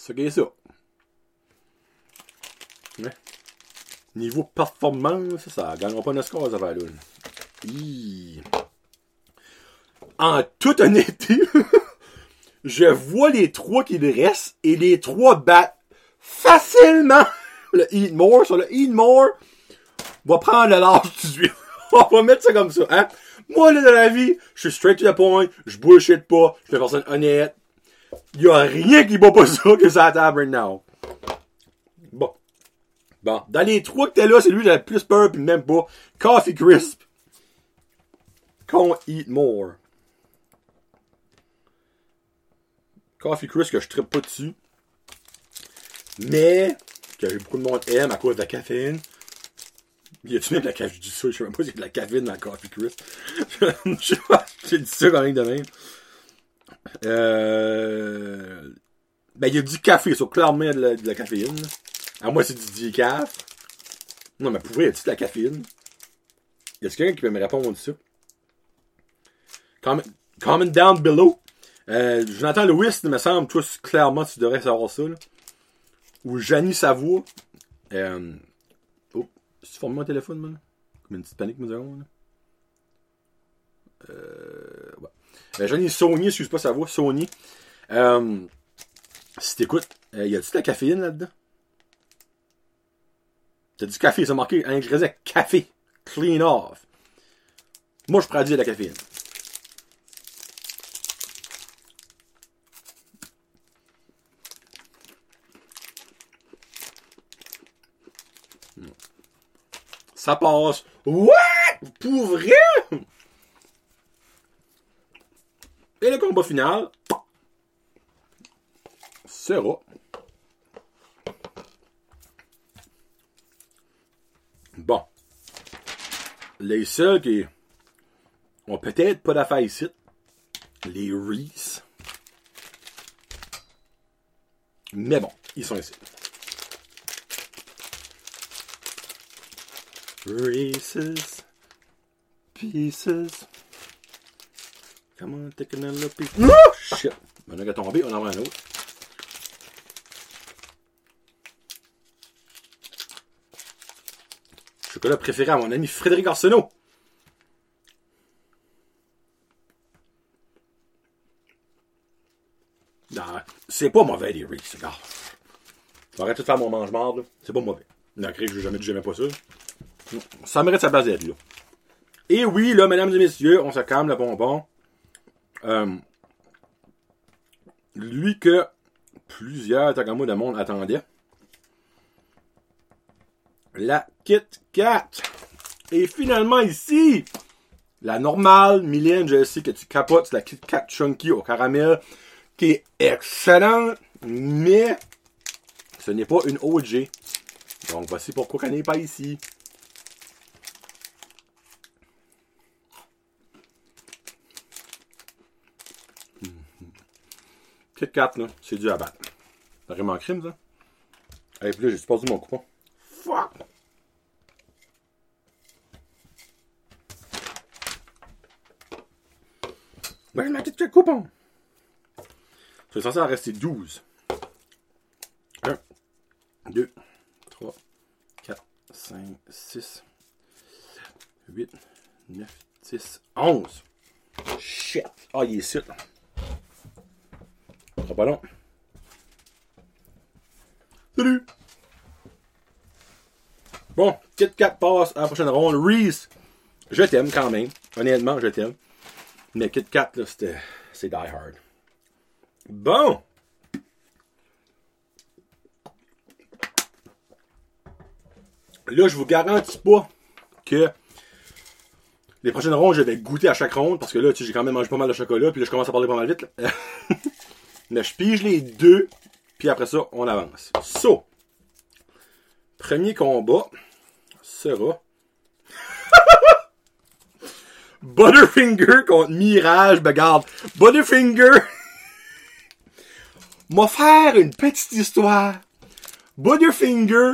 C'est que ça. Niveau performance, ça gagnera pas score, ça va. En toute honnêteté, je vois les trois qui restent et les trois battent facilement le Eat More sur le Eat More. On va prendre le large tout de suite. On va mettre ça comme ça, hein. Moi, là, dans la vie, je suis straight to the point, je bullshit pas, je suis une personne honnête. Y a rien qui bat pas ça que ça table right now. Bon. Bon. Dans les trois que t'es là, c'est lui a le plus peur pis même pas. Coffee Crisp. Qu'on eat more. Coffee Crisp que je trippe pas dessus. Mais, que beaucoup de monde aime à cause de la caféine. Y a-tu même de la caféine? Je dis je sais même pas s'il y de la caféine dans le Coffee Crisp. J'ai dit ça quand même de même. Euh... Ben, il y a du café, ça, clairement de la, de la caféine. À moi, c'est du decaf. Non, mais pour vrai, y a-tu de la caféine? Y a-tu quelqu'un qui peut me répondre ça? Comment, comment down below. Euh, Jonathan Lewis, il me semble, toi, clairement, tu devrais savoir ça. Ou Janie Savoie. Euh, oh, tu formes mon téléphone, man? Comme une petite panique, nous avons, là. Euh, ouais. Ben, Johnny Sony, excuse pas sa voix, Sony. Euh, si t'écoutes, euh, y a-tu de la caféine là-dedans? T'as du café, ça marqué un ingrédient café. Clean off. Moi, je dire de la caféine. Ça passe. What? Pour vrai? Et le combat final sera bon. Les seuls qui ont peut-être pas d'affaires ici, les Reese. Mais bon, ils sont ici. Reese's Pieces. Come on, take another piece. Oh, shit! On a tombé, on en a un autre. Chocolat préféré à mon ami Frédéric Arsenault. Non, c'est pas mauvais les Reese, gars. J'arrête de faire mon mange-marde, C'est pas mauvais. Non, je n'ai jamais dit j'aimais pas ça. Ça mérite sa base d'être là. Et oui, là, mesdames et messieurs, on se calme le bonbon. Euh, lui que plusieurs Tagamo de monde attendaient. La Kit Kat est finalement ici. La normale, Mylène, je sais que tu capotes la Kit Kat Chunky au caramel, qui est excellente, mais ce n'est pas une OG. Donc voici pourquoi elle n'est pas ici. Kit Kat, là, c'est du à battre. C'est vraiment crime, ça. Et puis là, j'ai perdu mon coupon? Fuck! Ben, ma petite coupon! C'est censé en rester 12. 1, 2, 3, 4, 5, 6, 8, 9, 10, 11. Shit! Ah, il est ici, pas long. Salut! Bon, Kit Kat passe à la prochaine ronde. Reese, je t'aime quand même. Honnêtement, je t'aime. Mais Kit Kat, là, c'était. C'est Die Hard. Bon! Là, je vous garantis pas que les prochaines rondes, je vais goûter à chaque ronde parce que là, tu sais, j'ai quand même mangé pas mal de chocolat, puis là, je commence à parler pas mal vite. Je pige les deux, puis après ça, on avance. So, premier combat sera Butterfinger contre Mirage. Ben, garde, Butterfinger m'a faire une petite histoire. Butterfinger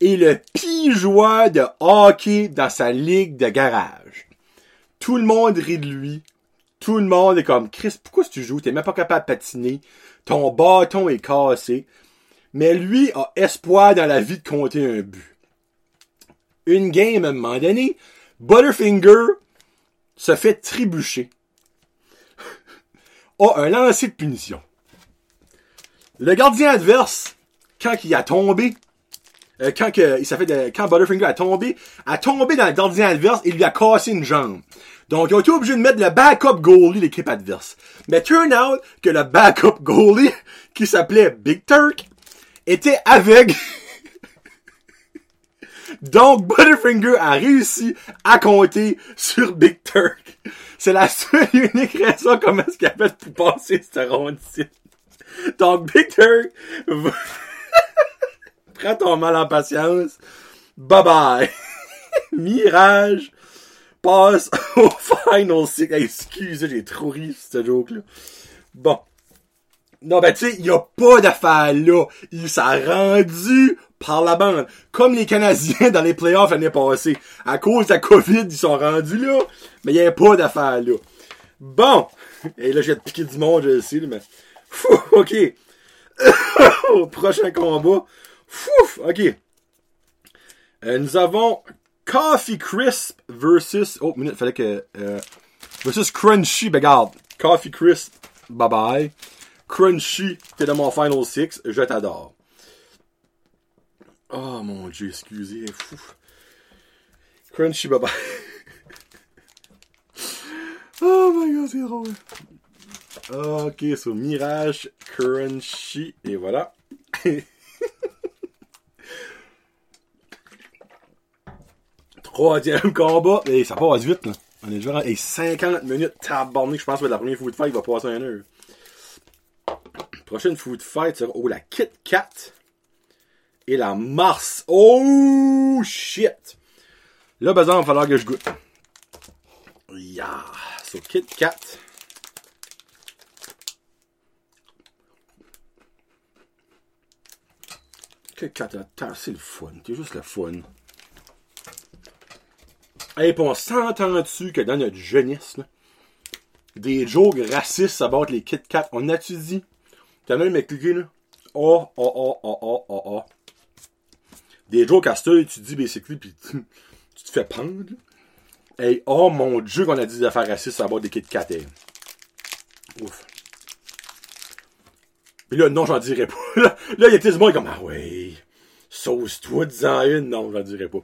est le pire joueur de hockey dans sa ligue de garage. Tout le monde rit de lui. Tout le monde est comme, Chris, pourquoi tu joues? T'es même pas capable de patiner. Ton bâton est cassé. Mais lui a espoir dans la vie de compter un but. Une game à un moment donné, Butterfinger se fait trébucher. a un lancer de punition. Le gardien adverse, quand il a tombé, euh, quand que, il fait de, quand Butterfinger a tombé, a tombé dans le gardien adverse et lui a cassé une jambe. Donc, ils ont été obligés de mettre le backup goalie l'équipe adverse. Mais turn out que le backup goalie, qui s'appelait Big Turk, était aveugle. Donc, Butterfinger a réussi à compter sur Big Turk. C'est la seule et unique raison comment est-ce qu'il a fait pour passer cette ronde-ci. Donc, Big Turk, prends ton mal en patience. Bye bye. Mirage passe au Final Six. Excusez, j'ai trop ri ce joke-là. Bon. Non, ben tu sais, il y a pas d'affaire là. Il s'est rendu par la bande. Comme les Canadiens dans les playoffs l'année passée. À cause de la COVID, ils sont rendus là. Mais il y a pas d'affaire là. Bon. Et là, j'ai piqué du monde, je le sais, mais... Ok. Prochain combat. Fouf, ok. Euh, nous avons Coffee Crisp versus. Oh, minute, fallait que. Euh, versus Crunchy. Ben, regarde. Coffee Crisp, bye bye. Crunchy, t'es dans mon Final Six. Je t'adore. Oh mon dieu, excusez. Fou. Crunchy, bye bye. oh my god, c'est drôle. Ok, so Mirage, Crunchy, et voilà. Troisième combat. Et ça passe vite, là. On est déjà et 50 minutes. Tabarnak, je pense que la première food fight va passer un heure. Prochaine food fight sera, oh, la Kit Kat. Et la Mars. Oh, shit. Là, bazar, il va falloir que je goûte. Yeah. So, Kit Kat. Kit Kat, c'est le fun. C'est juste le fun. Puis on s'entend dessus que dans notre jeunesse, là, des jokes racistes bord les Kit Kat, on a-tu dit? T'as même m'expliqué, là? Oh, oh, oh, oh, oh, oh, oh. Des jokes à ça, tu dis basically, pis tu, tu te fais pendre. Hey, oh mon dieu qu'on a dit des affaires racistes à bord des Kit Kat, hey. Ouf. Pis là, non, j'en dirais pas. Là, il y a des gens comme, ah ouais, sauce-toi, disant une. Non, j'en dirais pas.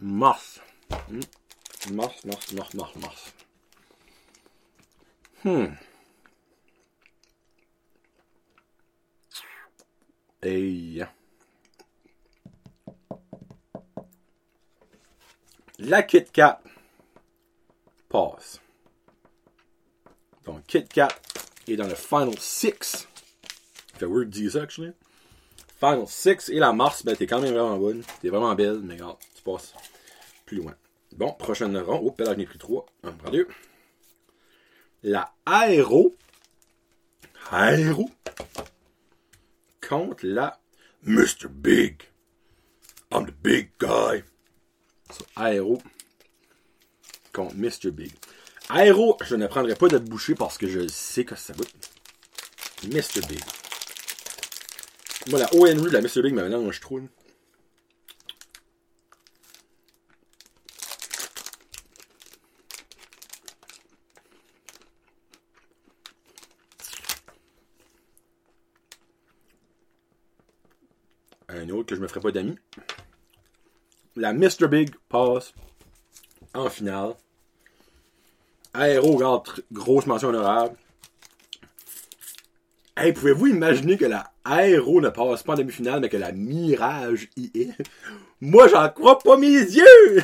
Mars. Hmm. Mars, Mars, Mars, Mars, Mars. Hmm. Et... La Kit Kat passe. Donc Kit Kat est dans le Final 6. Fait weird 10 actually. Final 6 et la Mars, ben t'es quand même vraiment bonne. T'es vraiment belle, mais regarde tu passes plus loin. Bon, prochaine rang. Oh, là, j'en ai pris 3. 1, prends 2. La Aéro. Aéro. Contre la Mr. Big. I'm the big guy. So, Aéro contre Mr. Big. Aéro, je ne prendrai pas de bouchée parce que je sais que ça goûte. Mr. Big. Moi, la ONU de la Mr. Big me mélange trop. Un autre que je me ferai pas d'amis. La Mr. Big passe en finale. Aéro, regarde, grosse mention honorable. Hey, pouvez-vous imaginer que la Aéro ne passe pas en demi-finale, mais que la Mirage y est? Moi, j'en crois pas mes yeux!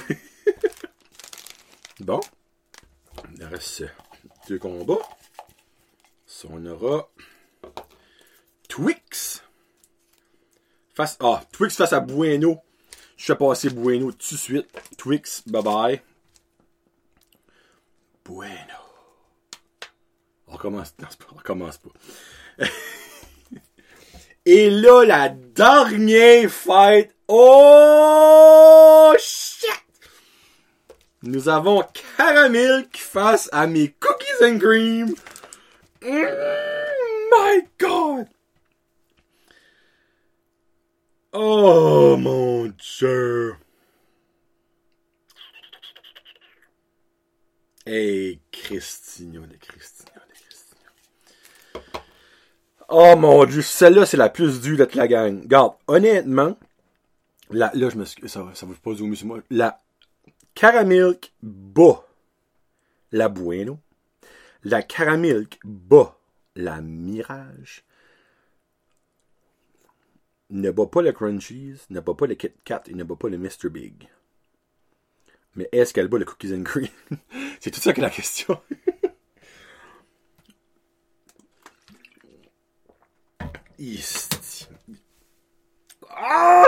bon. Il reste deux combats. On aura Twix. Face, ah, Twix face à Bueno. Je fais passer Bueno tout de suite. Twix, bye bye. Bueno. On recommence. Non, pas, on recommence pas. Et là, la dernière fête. Oh shit! Nous avons Caramilk face à mes Cookies and Cream. Mm, my god! Oh mon dieu! Hey, Christigno de Christigno de Christigno. Oh mon dieu, celle-là, c'est la plus dure de toute la gang. Regarde, honnêtement, la, là, je me suis, ça, ça va pas zoomer sur moi. La Caramilk bas la Bueno. La Caramilk bas la Mirage. Ne bat pas le Crunchies, ne bat pas le Kit Kat et ne bat pas le Mr. Big. Mais est-ce qu'elle bat le Cookies and Cream? C'est tout ça que la question. ah!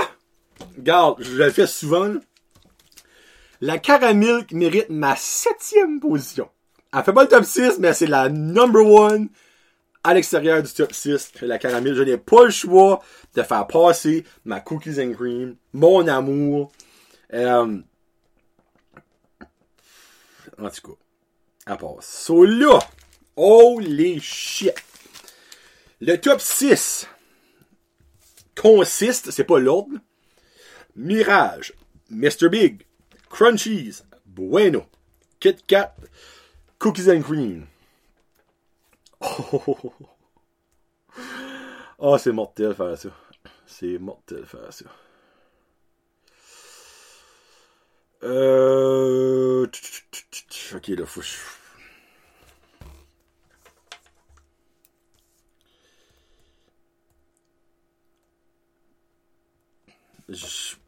Regarde, je le fais souvent. La Caramilk mérite ma septième position. Elle fait pas le top 6, mais c'est la number one à l'extérieur du top 6. La Caramilk, je n'ai pas le choix de faire passer ma Cookies and Cream, mon amour. Euh, en tout cas, à part. So là, holy shit. Le top 6 consiste, c'est pas l'ordre, Mirage, Mr. Big, Crunchies, Bueno, Kit Kat, Cookies and Cream. Oh c'est mortel faire ça. C'est mortel faire ça. Euh... Ok, là, faut...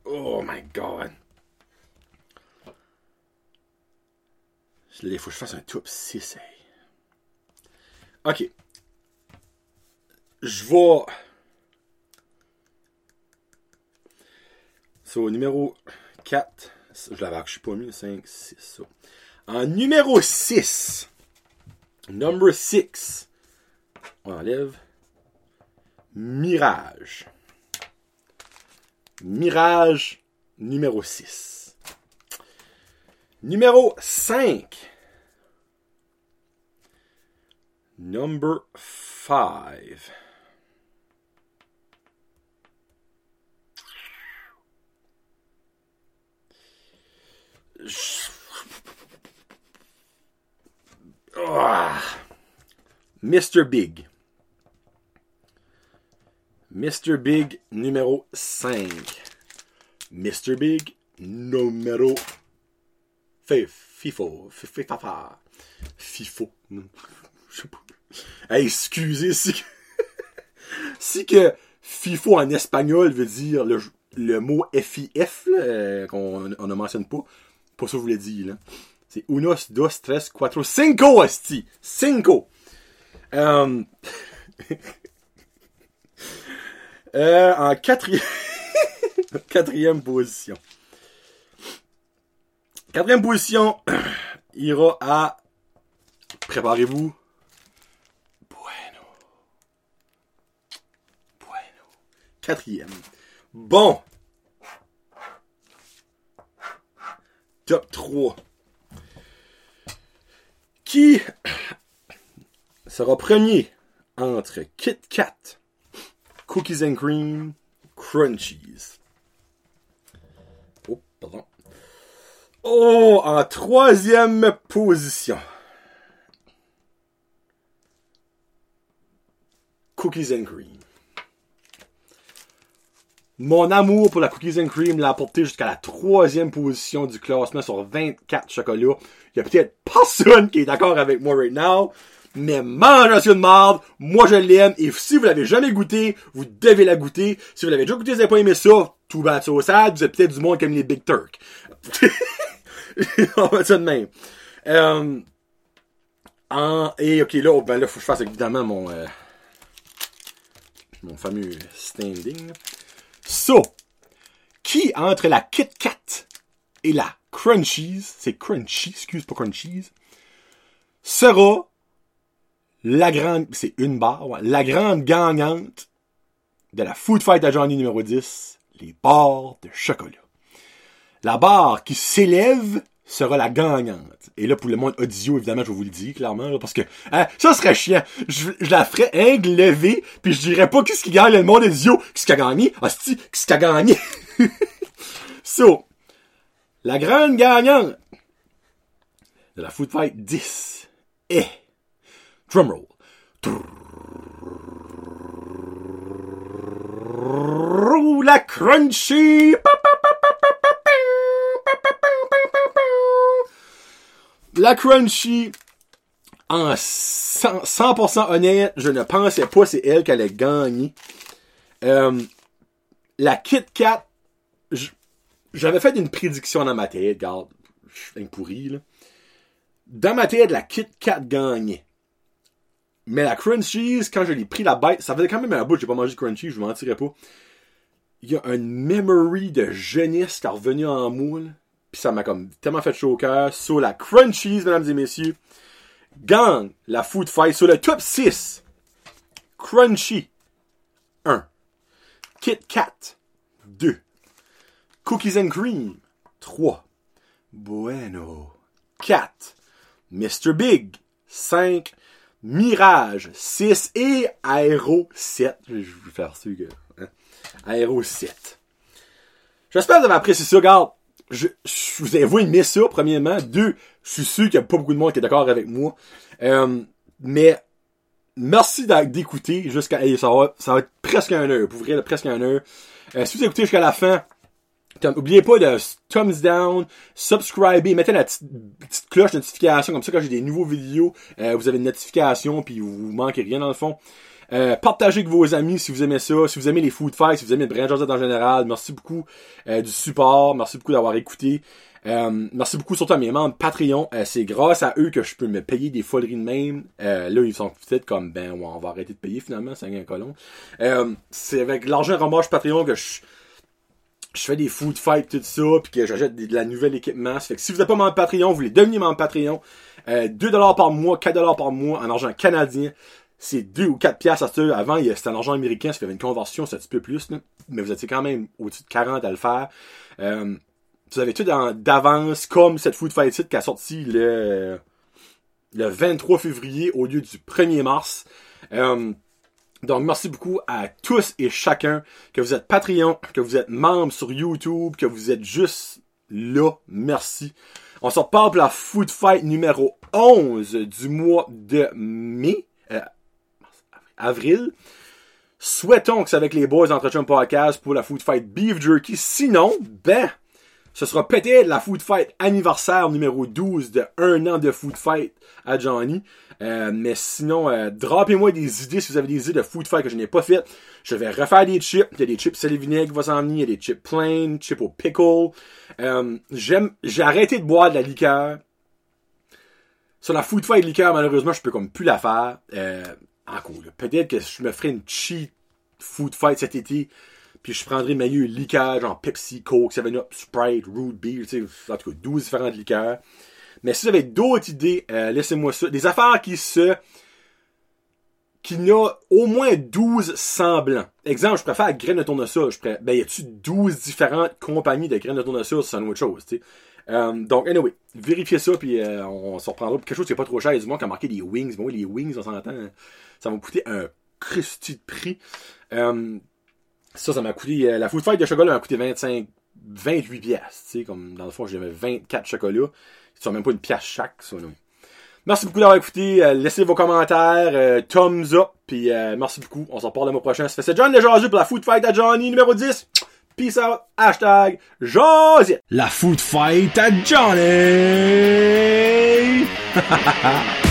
Oh my god. Il faut que je fasse un top 6. Ok. Je vais. So, numéro 4. Je l'avais, je suis pas mis 5, 6. So. En numéro 6. Number 6. On enlève. Mirage. Mirage numéro 6. Numéro 5. Number 5. Ah. Mr. Big. Mr. Big numéro 5. Mr. Big numéro FIFO. FIFO. FIFO. Excusez si si que FIFO en espagnol veut dire le, mot FIF euh, qu'on ne mentionne pas. pas ça vous l'ai dit. C'est unos, dos, tres, cuatro, cinco, esti. Cinco. Euh, euh, en quatrième, quatrième position. Quatrième position ira à, préparez-vous, Bueno. Bueno. Quatrième. Bon. Top 3. Qui sera premier entre Kit Kat, Cookies and Cream, Crunchies? Oh, pardon. Oh, en troisième position. Cookies and Cream. Mon amour pour la Cookies and Cream l'a apporté jusqu'à la troisième position du classement sur 24 chocolats. Il y a peut-être personne qui est d'accord avec moi right now, mais mange de marde, moi je l'aime, et si vous l'avez jamais goûté, vous devez la goûter. Si vous l'avez déjà goûté, vous n'avez pas aimé ça, tout bad sauçade, vous êtes peut-être du monde comme les Big Turk. On va ça de même. Euh, en, et ok, là, ben là, faut que je fasse évidemment mon, euh, mon fameux standing. So, qui entre la Kit Kat et la Crunchies, c'est Crunchy, excuse pas Crunchies, sera la grande, c'est une barre, la grande gagnante de la Food Fight à numéro 10, les barres de chocolat. La barre qui s'élève sera la gagnante. Et là, pour le monde audio, évidemment, je vous le dire clairement, parce que hein, ça serait chiant. Je, la ferais levée, puis je dirais pas qu'est-ce qui gagne le monde audio, qu'est-ce qui a gagné, hostie, qu'est-ce qui a gagné? so, la grande gagnante de la Food Fight 10 est, drumroll, la crunchy. La crunchy, en 100%, 100% honnête, je ne pensais pas c'est elle qui allait gagner. Euh, la Kit Kat, j'avais fait une prédiction dans ma tête, regarde, je suis un pourri, là. Dans ma tête, la Kit Kat gagnait. Mais la Crunchies, quand je l'ai pris la bête, ça faisait quand même un bout, j'ai pas mangé de Crunchies, je vous mentirais pas. Il y a une memory de jeunesse qui est revenue en moi, là. Puis ça m'a comme tellement fait chaud au cœur. Sur la Crunchies, mesdames et messieurs, gagne la Food Fight sur le top 6. Crunchy, 1. Kit Kat, 2. Cookies and Cream, 3. Bueno, 4. Mr. Big, 5. Mirage, 6. Et Aero, 7. Je vais faire ça que... Hein? Aero, 7. J'espère que vous avez apprécié ça, regarde. Je, je vous avoue aimer ça, premièrement. Deux, je suis sûr qu'il n'y a pas beaucoup de monde qui est d'accord avec moi. Euh, mais merci d'écouter jusqu'à... ça, va, ça va être presque un heure. Pour vrai, presque un heure. Euh, si vous écoutez jusqu'à la fin, Oubliez pas de thumbs down, subscriber, mettez la petite, petite cloche de notification, comme ça quand j'ai des nouveaux vidéos, euh, vous avez une notification, puis vous, vous manquez rien dans le fond. Euh, partagez avec vos amis si vous aimez ça, si vous aimez les food fights, si vous aimez le Josette en général. Merci beaucoup euh, du support, merci beaucoup d'avoir écouté. Euh, merci beaucoup surtout à mes membres Patreon. Euh, c'est grâce à eux que je peux me payer des foleries de même. Euh, là, ils sont peut-être comme ben on va arrêter de payer finalement, c'est un colon. Euh, c'est avec l'argent rembauche Patreon que je je fais des food fights tout ça puis que j'achète de la nouvelle équipement. Fait que si vous n'êtes pas membre Patreon, vous voulez devenir membre Patreon, euh, 2$ par mois, 4$ par mois en argent canadien. C'est 2 ou 4 piastres à ça. Avant, c'était en argent américain, ça fait une conversion, c'est un petit peu plus, là. Mais vous étiez quand même au-dessus de 40 à le faire. Euh, vous avez tout d'avance, comme cette Food Fight Site qui a sorti le, le 23 février au lieu du 1er mars. Euh, donc, merci beaucoup à tous et chacun, que vous êtes Patreon, que vous êtes membre sur YouTube, que vous êtes juste là. Merci. On se reparle pour la Food Fight numéro 11 du mois de mai, avril. Souhaitons que c'est avec les boys d'Entretien Podcast pour la Food Fight Beef Jerky. Sinon, ben, Ce sera peut-être la Food Fight anniversaire numéro 12 de un an de Food Fight à Johnny. Euh, mais sinon, euh, drapez-moi des idées si vous avez des idées de Food Fight que je n'ai pas fait. Je vais refaire des chips. Il y a des chips sel et vinaigre qui vont s'en venir. Il y a des chips plain, chips au pickle. Euh, j'ai arrêté de boire de la liqueur. Sur la Food Fight liqueur, malheureusement, je peux comme plus la faire. Encore, peut-être que je me ferai une cheat Food Fight cet été puis je prendrai meilleur liqueur, genre Pepsi, Coke, 7-Up, Sprite, Root Beer, en tout cas, 12 différentes liqueurs. Mais si vous avez d'autres idées, euh, laissez-moi ça. Des affaires qui se... qui n'a au moins 12 semblants. Exemple, je préfère graines de tournesol. Je préfère, ben, y a-tu 12 différentes compagnies de graines de tournesol? C'est une autre chose, tu sais? Euh, donc, anyway, vérifiez ça, puis euh, on, s'en reprendra pour quelque chose qui est pas trop cher. Du moins, qui a marqué des wings. Bon, les wings, on s'entend, ça va me coûter un crusty de prix. Euh, ça, ça m'a coûté, euh, la food fight de chocolat m'a coûté 25, 28 pièces, tu sais, comme dans le fond, j'avais 24 chocolats. Ils sont même pas une pièce chaque, ça, non. Merci beaucoup d'avoir écouté. Euh, laissez vos commentaires, euh, thumbs up, puis merci beaucoup. On s'en reparle le mois prochain. C'est John le Jazu pour la Food Fight à Johnny numéro 10. Peace out. Hashtag Josy. La Food Fight à Johnny.